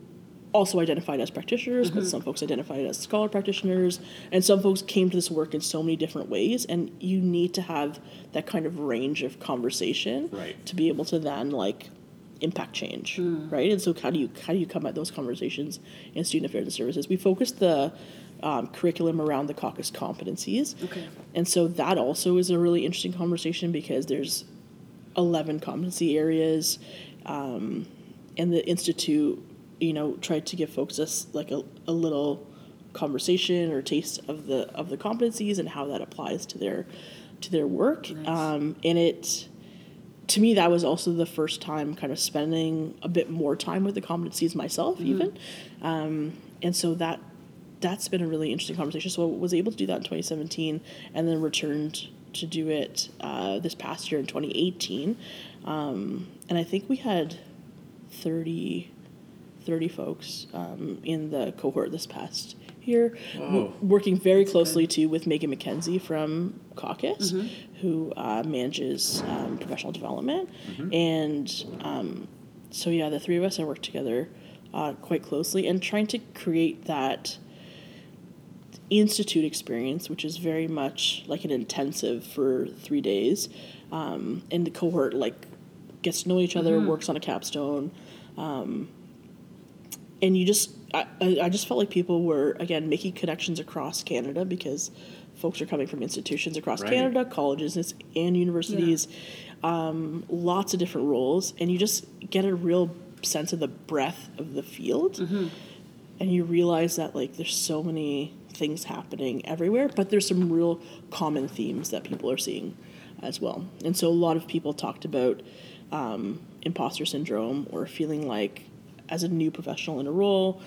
also identified as practitioners but mm-hmm. some folks identified as scholar practitioners and some folks came to this work in so many different ways and you need to have that kind of range of conversation Right. to be able to then like impact change right? And so how do you how do you come at those conversations in student affairs and services? We focus the um, curriculum around the CACUSS competencies. Okay. and so that also is a really interesting conversation because there's 11 competency areas um, and the institute you know tried to give folks us like a, a little conversation or taste of the of the competencies and how that applies to their to their work. Um, and it to me that was also the first time kind of spending a bit more time with the competencies myself even. Um, and so that that's been a really interesting conversation. So i was able to do that in 2017 and then returned to do it uh, this past year in 2018 um, and i think we had 30 30 folks um, in the cohort this past year, w- working very closely too with Megan McKenzie from CACUSS, who uh, manages um, professional development. And um, so, yeah, the three of us have worked together uh, quite closely and trying to create that institute experience, which is very much like an intensive for three days. Um, and the cohort like gets to know each other, works on a capstone, um, and you just I, I I just felt like people were again making connections across Canada because folks are coming from institutions across Right. Canada, colleges and s- and universities, um, lots of different roles, and you just get a real sense of the breadth of the field and you realize that like there's so many things happening everywhere but there's some real common themes that people are seeing as well. And so a lot of people talked about um, imposter syndrome or feeling like, as a new professional in a role,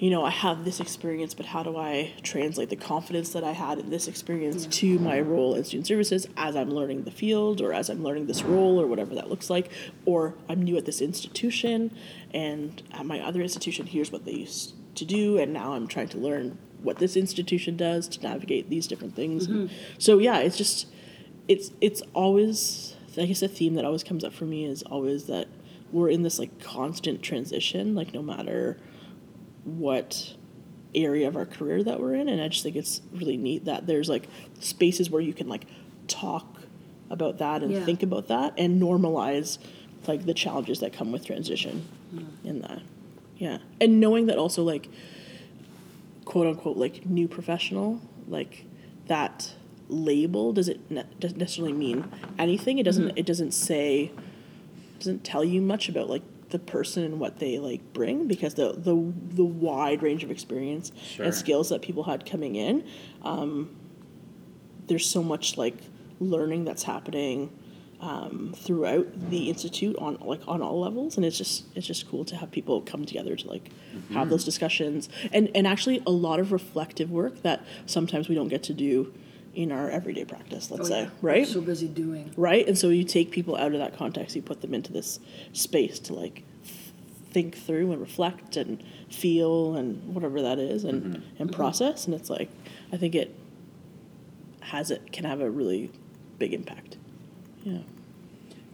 you know, I have this experience, but how do I translate the confidence that I had in this experience to my role in student services as I'm learning the field or as I'm learning this role or whatever that looks like? Or I'm new at this institution and at my other institution, here's what they used to do, and now I'm trying to learn what this institution does to navigate these different things. And so, yeah, it's just, it's, it's always, I guess, a theme that always comes up for me is always that we're in this like constant transition, like no matter what area of our career that we're in and i just think it's really neat that there's like spaces where you can like talk about that and Yeah. think about that and normalize like the challenges that come with transition in that. Yeah. And knowing that also like quote unquote like new professional like that label does it ne- doesn't necessarily mean anything. It doesn't mm-hmm. it doesn't say doesn't tell you much about like the person and what they like bring because the the the wide range of experience Sure. and skills that people had coming in um, there's so much like learning that's happening um, throughout the institute on like on all levels and it's just it's just cool to have people come together to like have those discussions and and actually a lot of reflective work that sometimes we don't get to do in our everyday practice let's Oh, say yeah. right So busy doing. right and so you take people out of that context you put them into this space to like think through and reflect and feel and whatever that is and and process and it's like i think it has it can have a really big impact yeah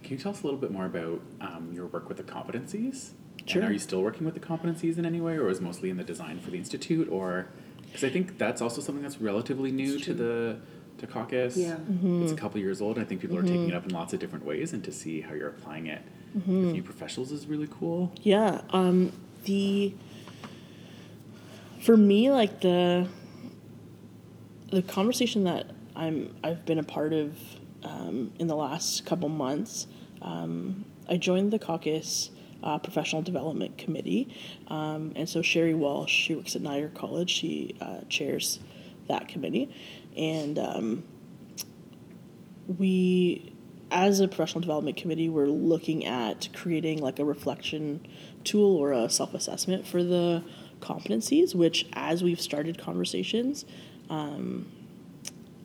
Can you tell us a little bit more about um, your work with the competencies? Sure. And are you still working with the competencies in any way, or is mostly in the design for the institute, or because I think that's also something that's relatively new to the to CACUSS. Yeah. It's a couple years old. I think people are taking it up in lots of different ways, and to see how you're applying it with new professionals is really cool. Yeah, um, the for me, like the the conversation that I'm I've been a part of um, in the last couple months. Um, I joined the CACUSS uh, professional development committee, um, and so Sherry Walsh, she works at Niagara College. She uh, chairs that committee, and um, we as a professional development committee we're looking at creating like a reflection tool or a self-assessment for the competencies which as we've started conversations um,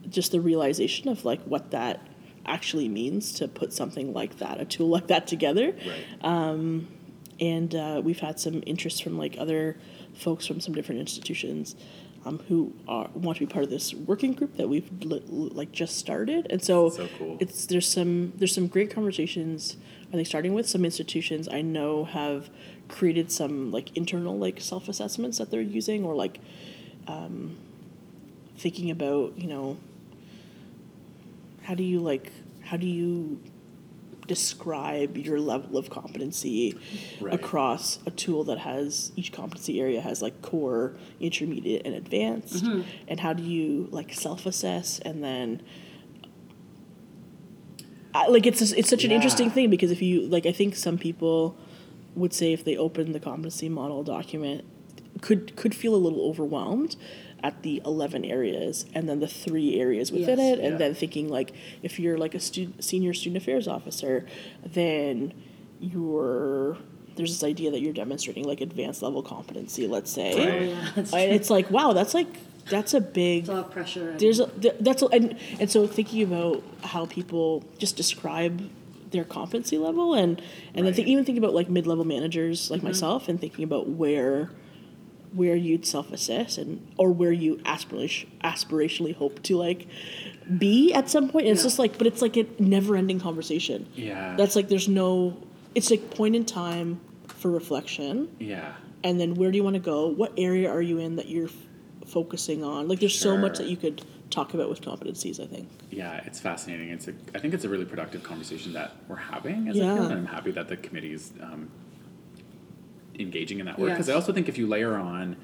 just the realization of like what that actually means to put something like that a tool like that together Right. and uh, we've had some interest from like other folks from some different institutions um, who are, want to be part of this working group that we've li- like just started and so, So cool. it's there's some there's some great conversations I think starting with some institutions I know have created some like internal like self assessments that they're using or like um, thinking about you know how do you like how do you describe your level of competency Right. across a tool that has each competency area has like core intermediate and advanced? Mm-hmm. And how do you like self-assess and then I, like it's it's such an interesting thing because if you like I think some people would say if they open the competency model document could could feel a little overwhelmed at the 11 areas and then the three areas within Yes. it and Yeah. then thinking like if you're like a student senior student affairs officer then you're there's this idea that you're demonstrating like advanced level competency let's say Right. Oh, yeah, that's and true. it's like wow that's like that's a big It's a lot of pressure. and- there's a, that's a, and and so thinking about how people just describe their competency level and and then think, even thinking about like mid-level managers like mm-hmm. myself and thinking about where where you'd self-assess and or where you aspiration, aspirationally hope to like be at some point and it's just like but it's like a never-ending conversation Yeah. that's like there's no it's like point in time for reflection yeah. and then where do you want to go what area are you in that you're f- focusing on like there's so much that you could talk about with competencies i think Yeah, it's fascinating. It's a, I think it's a really productive conversation that we're having as Yeah. a field, and I'm happy that the committee's um, engaging in that work. Because I also think if you layer on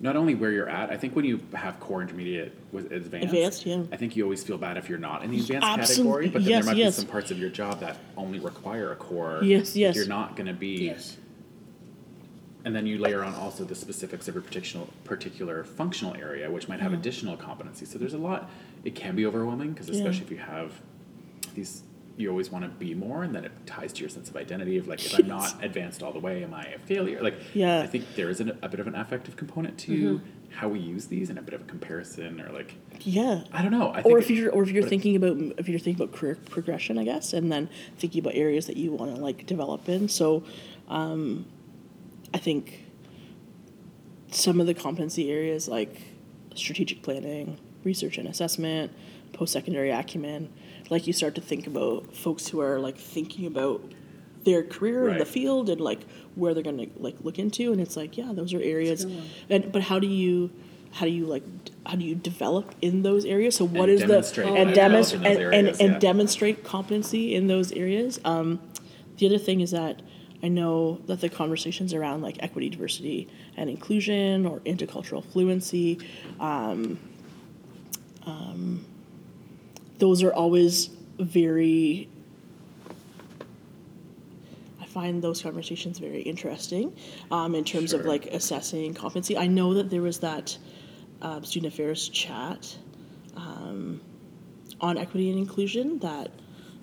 not only where you're at, I think when you have core intermediate with advanced, Advanced, yeah. I think you always feel bad if you're not in the advanced Absolute- category. But then yes, there might yes. be some parts of your job that only require a core. Yes, yes. You're not going to be yes. and then you layer on also the specifics of your particular particular functional area, which might have Mm-hmm. additional competencies. So there's a lot. It can be overwhelming because especially if you have these, you always want to be more, and then it ties to your sense of identity of like, if I'm not advanced all the way, am I a failure? Like, Yeah. I think there is an, a bit of an affective component to Mm-hmm. how we use these, and a bit of a comparison, or like, Yeah. I don't know. I think Or if you're or if you're thinking about if you're thinking about career progression, I guess, and then thinking about areas that you want to like develop in. So, um, I think some of the competency areas like strategic planning, research and assessment, post secondary acumen, like you start to think about folks who are like thinking about their career in the field and like where they're gonna like look into, and it's like yeah, those are areas. And but how do you how do you like how do you develop in those areas? So what And is the and demonstrate and, areas, and, and demonstrate competency in those areas. Um, the other thing is that I know that the conversations around like equity, diversity, and inclusion or intercultural fluency, um, um, those are always very. I find those conversations very interesting um, in terms of like assessing competency. I know that there was that um, student affairs chat um, on equity and inclusion that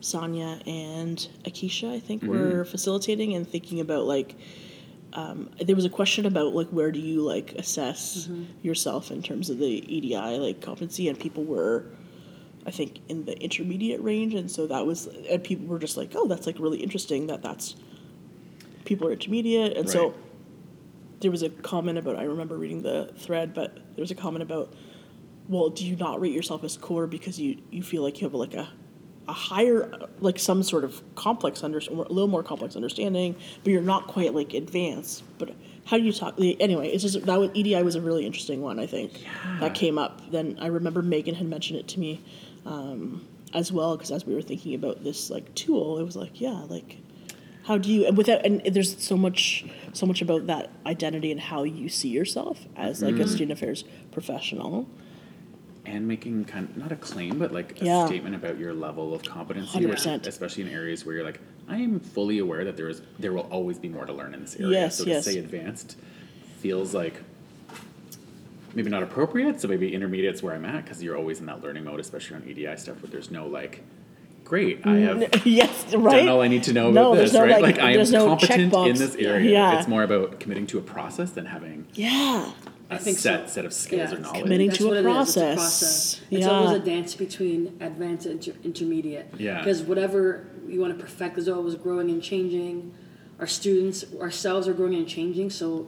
Sonia and Akisha, I think, were facilitating and thinking about like. Um, there was a question about like where do you like assess yourself in terms of the EDI like competency, and people were, I think, in the intermediate range, and so that was, and people were just like, oh, that's like really interesting that that's people are intermediate, and so there was a comment about I remember reading the thread, but there was a comment about, well, do you not rate yourself as core because you you feel like you have like a a higher like some sort of complex under a little more complex understanding, but you're not quite like advanced. But how do you talk? Anyway, it's just that was, EDI was a really interesting one. I think that came up. Then I remember Megan had mentioned it to me um, as well because as we were thinking about this like tool, it was like yeah, like how do you and without and there's so much so much about that identity and how you see yourself as like a student affairs professional and making kind of not a claim, but like a Yeah. statement about your level of competency, which- 100%. especially in areas where you're like, I am fully aware that there is there will always be more to learn in this area. Yes, so yes. to say advanced feels like maybe not appropriate. So maybe intermediate's where I'm at because you're always in that learning mode, especially on EDI stuff where there's no like, great, I have yes right done all I need to know No, about there's this, no, right? like, Like, I am no competent in this area. Yeah. It's more about committing to a process than having yeah a I think set so. set of skills Yeah. or knowledge. Committing That's to a what it is, it's process. process. Yeah. It's always a dance between advanced and inter- intermediate. Yeah. Because whatever you want to perfect is always growing and changing. Our students, ourselves are growing and changing. So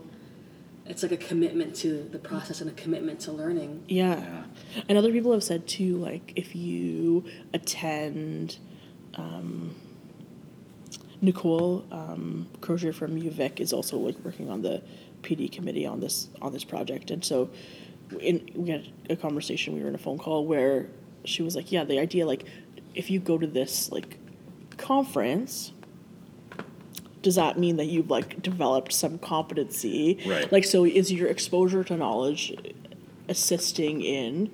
it's like a commitment to the process and a commitment to learning. Yeah. Yeah. And other people have said too, like if you attend um, Nicole um, Crozier from UVic is also like working on the PD committee on this on this project, and so in, we had a conversation. We were in a phone call where she was like, "Yeah, the idea like if you go to this like conference." Does that mean that you've like developed some competency? Right. Like, so is your exposure to knowledge assisting in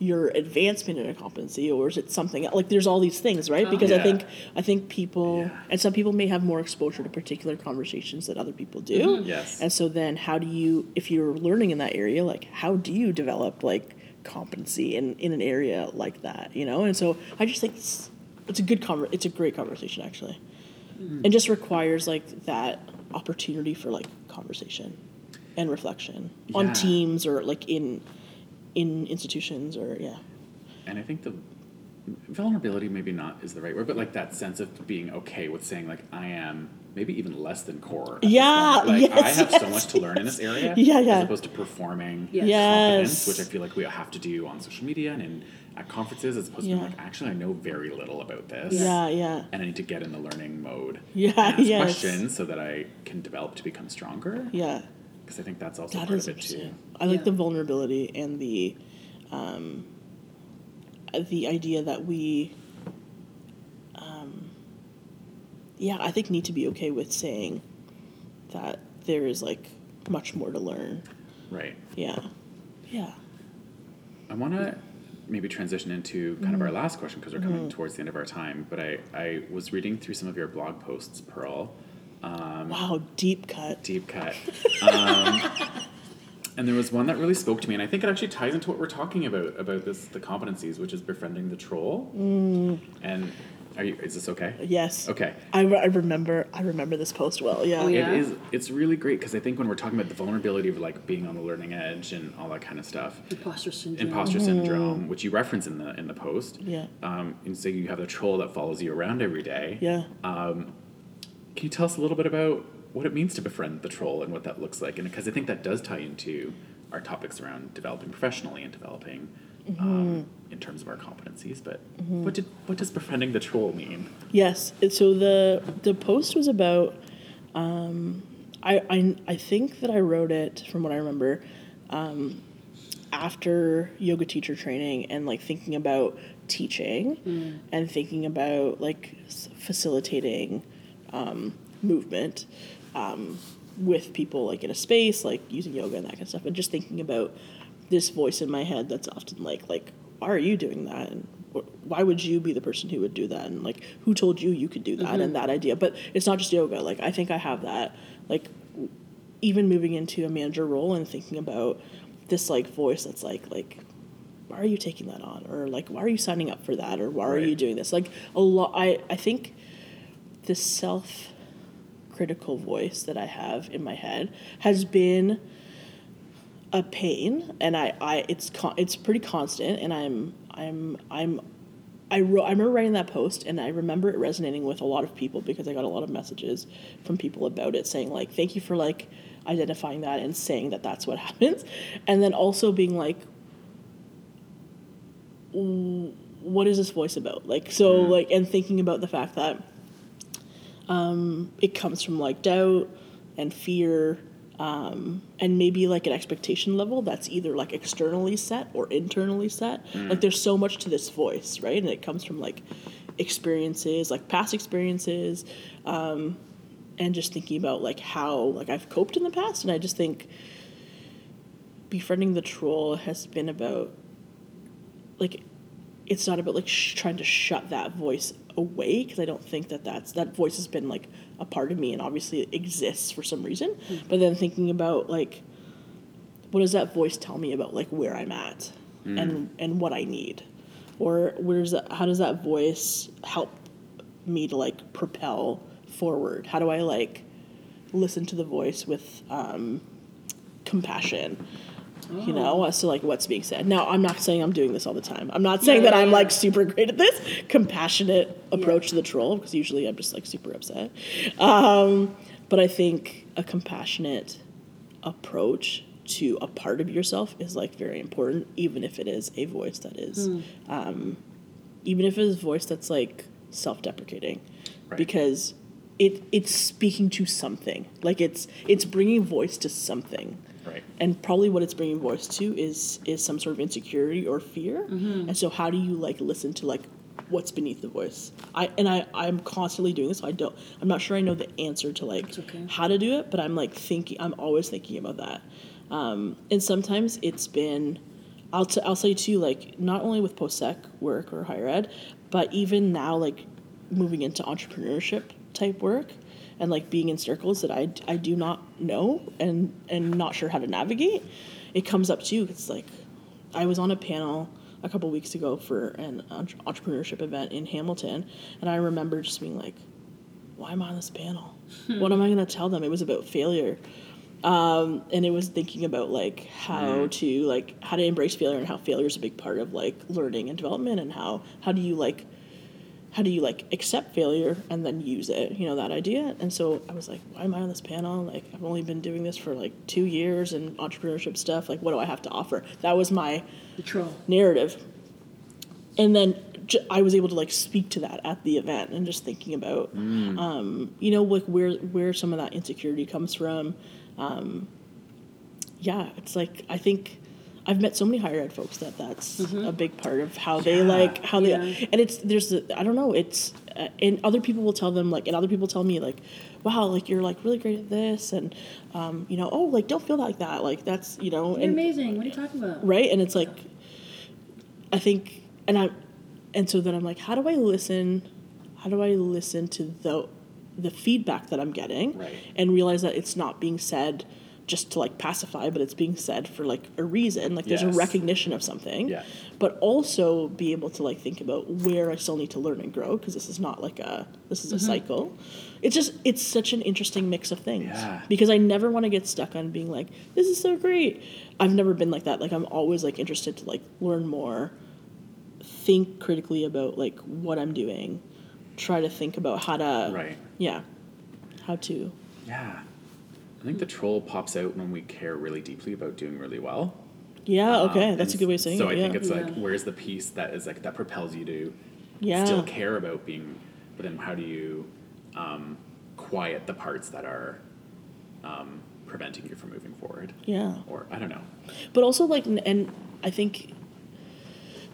your advancement in a competency or is it something like there's all these things right because i think i think people Yeah. and some people may have more exposure to particular conversations than other people do Mm-hmm. Yes. and so then how do you if you're learning in that area like how do you develop like competency in in an area like that you know and so i just think it's, it's a good conver- it's a great conversation actually Mm. it just requires like that opportunity for like conversation and reflection on teams or like in in institutions or yeah and I think the vulnerability maybe not is the right word, but like that sense of being okay with saying like I am maybe even less than core. Yeah, moment. like I yes, have so much to learn in this area. Yeah, yeah. As opposed to performing Yes. competence, Yes. which I feel like we have to do on social media and in, at conferences, as opposed to Yeah. being like actually I know very little about this. yeah yeah And I need to get in the learning mode. Yeah, and ask yes. questions so that I can develop to become stronger. yeah Because I think that's also that part is of it too. i like Yeah. the vulnerability and the um the idea that we um yeah i think need to be okay with saying that there is like much more to learn Right. yeah yeah I want to maybe transition into kind Mm-hmm. of our last question because we're coming towards the end of our time. But I, I was reading through some of your blog posts, Pearl, wow, deep cut. deep cut. Um, and there was one that really spoke to me, and I think it actually ties into what we're talking about about this the competencies, which is befriending the troll. And are you? Is this okay? Yes. Okay. I, re- I remember I remember this post well. Yeah. Oh, yeah? It is. It's really great because I think when we're talking about the vulnerability of like being on the learning edge and all that kind of stuff, Imposter syndrome. imposter syndrome, which you reference in the in the post. Yeah. Um, and so you have the troll that follows you around every day. Yeah. Um, Can you tell us a little bit about what it means to befriend the troll and what that looks like? And because I think that does tie into our topics around developing professionally and developing um, in terms of our competencies. But what did what does befriending the troll mean? Yes. So the the post was about. Um, I, I I think that I wrote it from what I remember. Um, after yoga teacher training and like thinking about teaching and thinking about like s- facilitating um, movement um, with people like in a space like using yoga and that kind of stuff and just thinking about this voice in my head that's often like like why are you doing that? And why would you be the person who would do that? And like who told you you could do that mm-hmm. and that idea? But it's not just yoga. Like i think i have that. Like even moving into a manager role and thinking about this like voice that's like like why are you taking that on? Or like why are you signing up for that? Or why are you doing this? Like a lot i i think the self critical voice that i have in my head has been a pain and i i it's con- it's pretty constant and i'm i'm i'm I, wrote, I remember writing that post and I remember it resonating with a lot of people because I got a lot of messages from people about it saying like thank you for like identifying that and saying that that's what happens. And then also being like what is this voice about? Like so like and thinking about the fact that um, it comes from like doubt and fear um, and maybe like an expectation level that's either like externally set or internally set. Like there's so much to this voice right? And it comes from like experiences like past experiences um, and just thinking about like how like i've coped in the past. And i just think befriending the troll has been about like it's not about like sh- trying to shut that voice away because I don't think that that's that voice has been like a part of me and obviously it exists for some reason. But then thinking about like what does that voice tell me about like where I'm at and and what I need, or where's that, how does that voice help me to like propel forward? How do I like listen to the voice with um, compassion? You know as to like what's being said. Now i'm not saying i'm doing this all the time. I'm not saying Yeah, that yeah, i'm yeah. like super great at this. Compassionate approach to the troll because usually i'm just like super upset. Um, but i think a compassionate approach to a part of yourself is like very important even if it is a voice that is um, even if it is a voice that's like self-deprecating. Right. because it it's speaking to something. Like it's it's bringing voice to something Right. and probably what it's bringing voice to is is some sort of insecurity or fear Mm-hmm. and so how do you like listen to like what's beneath the voice i and i i'm constantly doing this so i don't i'm not sure i know the answer to like okay. how to do it but i'm like thinking i'm always thinking about that um, and sometimes it's been I'll, t- I'll say too like not only with post-sec work or higher ed but even now like moving into entrepreneurship type work and like being in circles that I, I do not know and and not sure how to navigate it comes up too it's like I was on a panel a couple weeks ago for an entrepreneurship event in Hamilton and I remember just being like why am I on this panel? What am I going to tell them? It was about failure. Um, and it was thinking about like how to like how to embrace failure and how failure is a big part of like learning and development and how how do you like how do you like accept failure and then use it you know that idea? And so i was like why am i on this panel? Like i've only been doing this for like two years and entrepreneurship stuff. Like what do i have to offer? That was my The narrative. And then j- i was able to like speak to that at the event and just thinking about um, you know like where where some of that insecurity comes from. Um, yeah it's like i think i've met so many higher ed folks that that's a big part of how they like how they Yeah. and it's there's the, i don't know it's uh, and other people will tell them like and other people tell me like wow like you're like really great at this and um, you know oh like don't feel like that like that's you know You're and amazing. What are you talking about? right and it's like i think and i and so then i'm like how do i listen how do i listen to the the feedback that I'm getting Right. and realize that it's not being said just to like pacify, but it's being said for like a reason. Like there's Yes. a recognition of something. Yeah. But also be able to like think about where I still need to learn and grow because this is not like a this is a mm-hmm. cycle. It's just it's such an interesting mix of things. Yeah. Because I never want to get stuck on being like, this is so great. I've never been like that. Like I'm always like interested to like learn more, think critically about like what I'm doing, try to think about how to Right. Yeah. How to Yeah. I think the troll pops out when we care really deeply about doing really well. Yeah, okay. Um, That's a good way of saying so it. So I yeah. think it's like, Yeah. where's the piece that is like that propels you to yeah. still care about being, but then how do you um, quiet the parts that are um, preventing you from moving forward? Yeah. Or I don't know. But also like and I think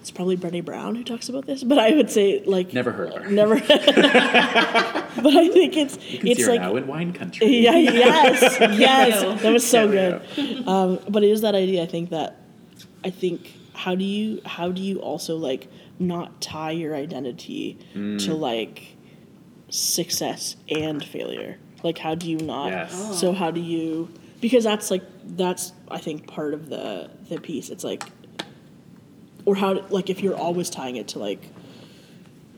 it's probably Brené Brown who talks about this, but I would say like Never heard of her. Never But I think it's Because it's you're like now in wine country. Yeah, yes, yes. That was so Yeah, good. Um, but it is that idea. I think that, I think how do you how do you also like not tie your identity Mm. to like success and failure? Like how do you not? Yes. So how do you? Because that's like that's I think part of the the piece. It's like, or how like if you're always tying it to like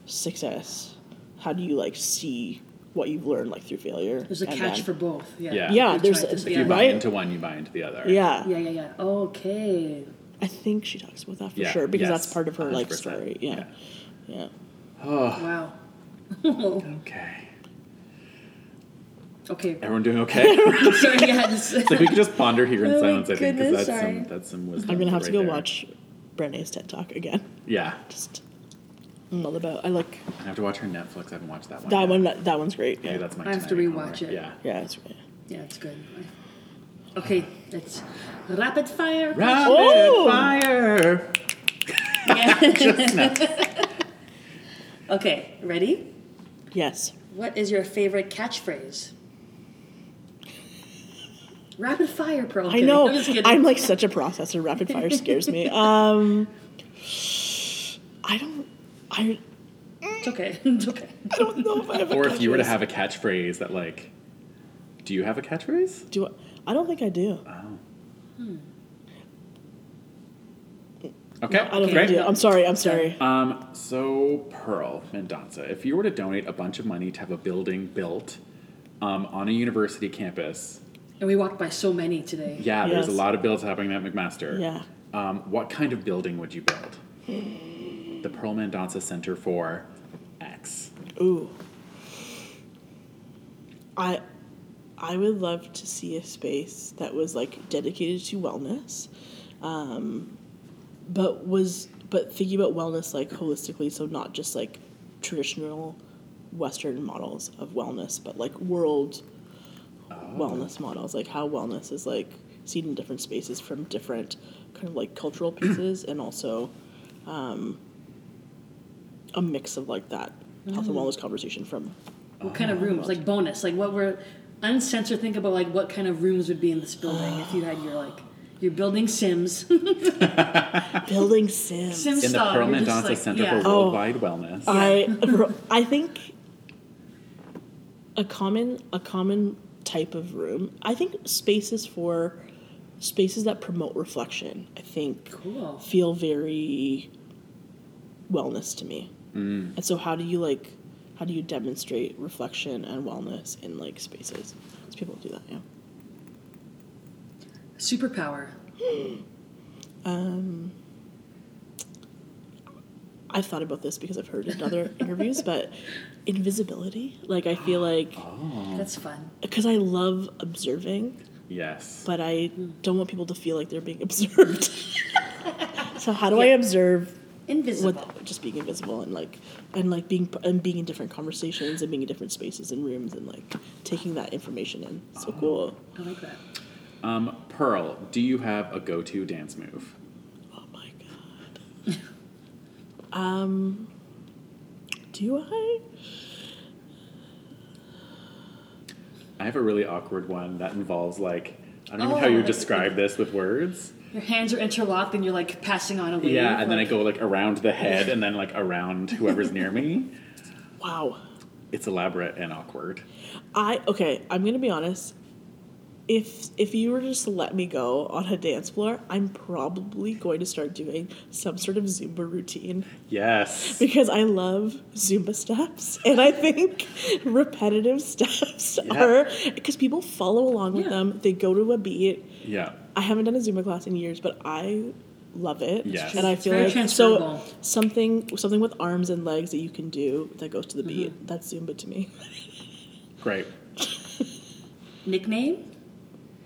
success, how do you like see what you've learned like through failure? There's a catch then- for both. Yeah. Yeah. Yeah, there's try to- If yeah. you buy Right? into one, you buy into the other. Yeah. Yeah, yeah, yeah. Okay. I think she talks about that for Yeah, sure because yes, that's part of her like 100%, story. Yeah. yeah. Wow. Okay. Okay. Everyone doing okay? Sorry, yeah. Just, It's like we could just ponder here in Oh my silence, I think, because goodness, that's sorry. some, that's some wisdom. I'm gonna have to go there. watch Brené's TED Talk again. Yeah. Just I'm all about. I like I have to watch her Netflix. I haven't watched that one. that yet. one. That, that one's great. Maybe Yeah. that's my I have to tonight rewatch homework. it. Yeah. Yeah, it's great. yeah, it's good. Okay, it's rapid fire. Rapid Oh! fire. Okay, ready? Yes. What is your favorite catchphrase? Rapid fire, Pearl. I know. I'm. I'm like such a processor. Rapid fire scares me. Um, I don't. I, It's okay. It's okay. I don't know if I have. A Or if you were to have a catchphrase that, like, do you have a catchphrase? do I, I don't think I do. Oh. Hmm. Okay. I don't think I do. I'm sorry. I'm sorry. Um, so Pearl Mendonça, if you were to donate a bunch of money to have a building built um, on a university campus, And we walked by so many today. yeah, there's a lot of builds happening at McMaster. Yeah. Um, what kind of building would you build? the Pearl Mendonça Center for X. Ooh. I I would love to see a space that was like dedicated to wellness. Um, but was but thinking about wellness like holistically, so not just like traditional Western models of wellness, but like world wellness models, like how wellness is like seen in different spaces from different kind of like cultural pieces and also um, a mix of like that health and wellness conversation from What kind of rooms? Like bonus. Like what were uncensored? Think about like what kind of rooms would be in this building if you had your like your building Sims. building sims. Sims In the style. Pearl You're just Mendonça like, Center yeah. for Oh. Worldwide Wellness. I I think a common a common type of room. I think spaces for spaces that promote reflection. I think Cool. feel very wellness to me. And so how do you like how do you demonstrate reflection and wellness in like spaces? Because people do that, yeah. Superpower. Um, I've thought about this because I've heard it in other interviews, but invisibility. Like I feel like That's fun. because I love observing, yes. but I don't want people to feel like they're being observed. so how do I observe Invisible. with just being invisible and like and like being and being in different conversations and being in different spaces and rooms and like taking that information in. So cool. I like that. Um, Pearl, do you have a go-to dance move? Oh my god. um do I? I have a really awkward one that involves like I don't know Oh, how you would like- describe this with words. Your hands are interlocked and you're like passing on a wave. Yeah, and then I go like around the head and then like around whoever's near me. Wow. it's elaborate and awkward. I okay. I'm gonna be honest. If if you were just to let me go on a dance floor, I'm probably going to start doing some sort of Zumba routine Yes. because I love Zumba steps, and I think repetitive steps Yeah. are because people follow along with Yeah. them. They go to a beat. Yeah. I haven't done a Zumba class in years, but I love it. Yes. and I It's feel very like so something something with arms and legs that you can do that goes to the beat. Mm-hmm. That's Zumba to me. Great. Nickname?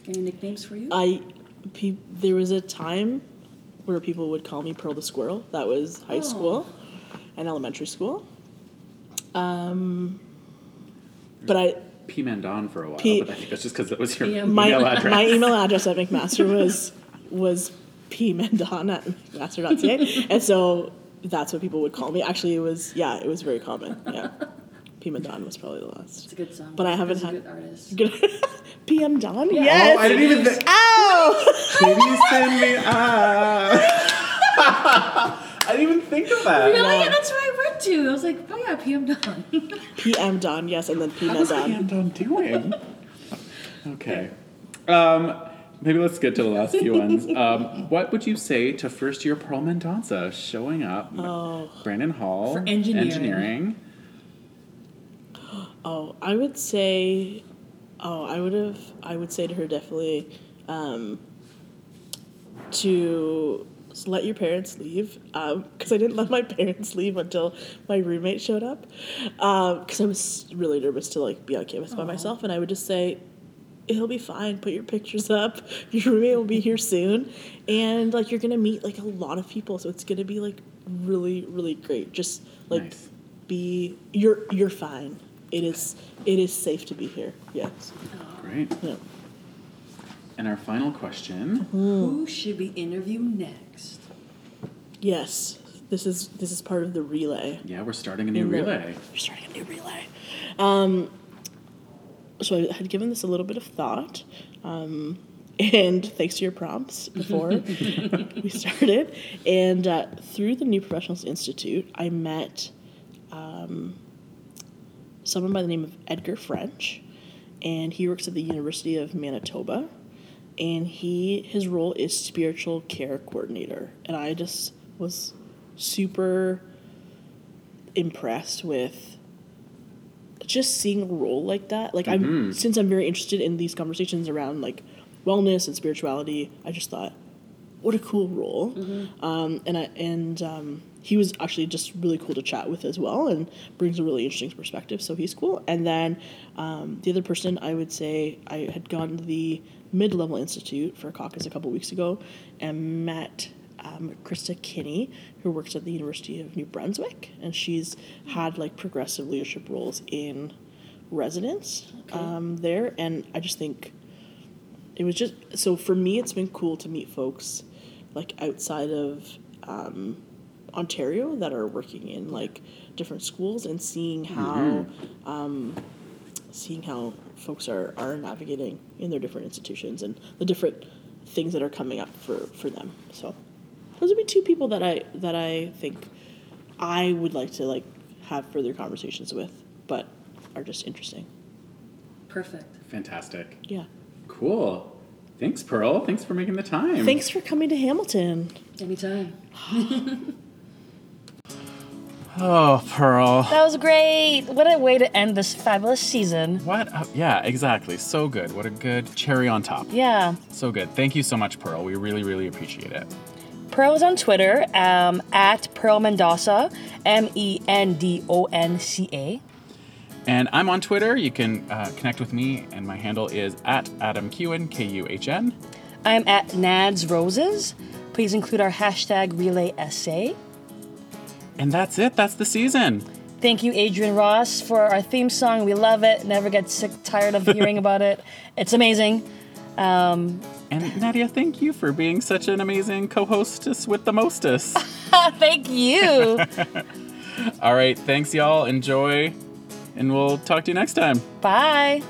Any nicknames for you? I, pe- there was a time where people would call me Pearl the Squirrel. That was high Oh. school and elementary school. Um, but I, P Mandon for a while, P- but I think that's just because that was your Yeah. my email address. my email address at McMaster was was pmendon at mcmaster.ca, and so that's what people would call me. Actually, it was yeah, it was very common. Yeah, pmendon was probably the last. It's a good song. But I haven't He's a had- good artist. PM Don? Oh, Yes. I didn't even think. Ow! Maybe send me. Ah. I didn't even think of that. Really? That's where I went to. I was like, oh yeah, PM Dawn. PM Don, yes, and then PM What's Don. Mandon doing? okay. Um, maybe let's get to the last few ones. Um, what would you say to first year Pearl Mendonça showing up? Oh. Brandon Hall. For engineering. engineering. Oh, I would say, oh, I would have, I would say to her definitely, um, to let your parents leave, because I didn't let my parents leave until my roommate showed up, because I was really nervous to like be on campus by myself, and I would just say, it'll be fine. Put your pictures up. Your roommate will be here soon, and like you're gonna meet like a lot of people, so it's gonna be like really, really great. Just like Nice. be you're you're fine. It is it is safe to be here. Yes. Great. Yeah. And our final question. Who should we interview next? Yes. This is this is part of the relay. Yeah, we're starting a new In the- relay. We're starting a new relay. Um, so I had given this a little bit of thought, um, and thanks to your prompts before we started, and uh, through the New Professionals Institute, I met um, someone by the name of Edgar French, and he works at the University of Manitoba, and he his role is spiritual care coordinator, and I just was super impressed with just seeing a role like that. Like I'm since I'm very interested in these conversations around like wellness and spirituality, I just thought, what a cool role. Um, and I and um, he was actually just really cool to chat with as well, and brings a really interesting perspective. So he's cool. And then um, the other person I would say I had gone to the mid level institute for CACUSS a couple weeks ago, and met um, Krista Kinney, who works at the University of New Brunswick, and she's had like progressive leadership roles in residence um, there, and I just think it was just so for me. It's been cool to meet folks like outside of um, Ontario that are working in like different schools and seeing how um, seeing how folks are, are navigating in their different institutions and the different things that are coming up for, for them. So those would be two people that I that I think I would like to like have further conversations with, but are just interesting. Perfect. Fantastic. Yeah. Cool. Thanks, Pearl. Thanks for making the time. Thanks for coming to Hamilton. Anytime. Oh, Pearl. That was great. What a way to end this fabulous season. What? A, yeah, exactly. So good. What a good cherry on top. Yeah. So good. Thank you so much, Pearl. We really, really appreciate it. Pearl is on Twitter um, at Pearl Mendonça, M E N D O N C A. And I'm on Twitter. You can uh, connect with me, and my handle is at Adam Kuhn, K U H N. I'm at Nads Roses. Please include our hashtag relay essay. And that's it. That's the season. Thank you, Adrian Ross, for our theme song. We love it. Never get sick, tired of hearing about it. It's amazing. Um, And Nadia, thank you for being such an amazing co hostess with the mostess. thank you. All right. Thanks, y'all. Enjoy. And we'll talk to you next time. Bye.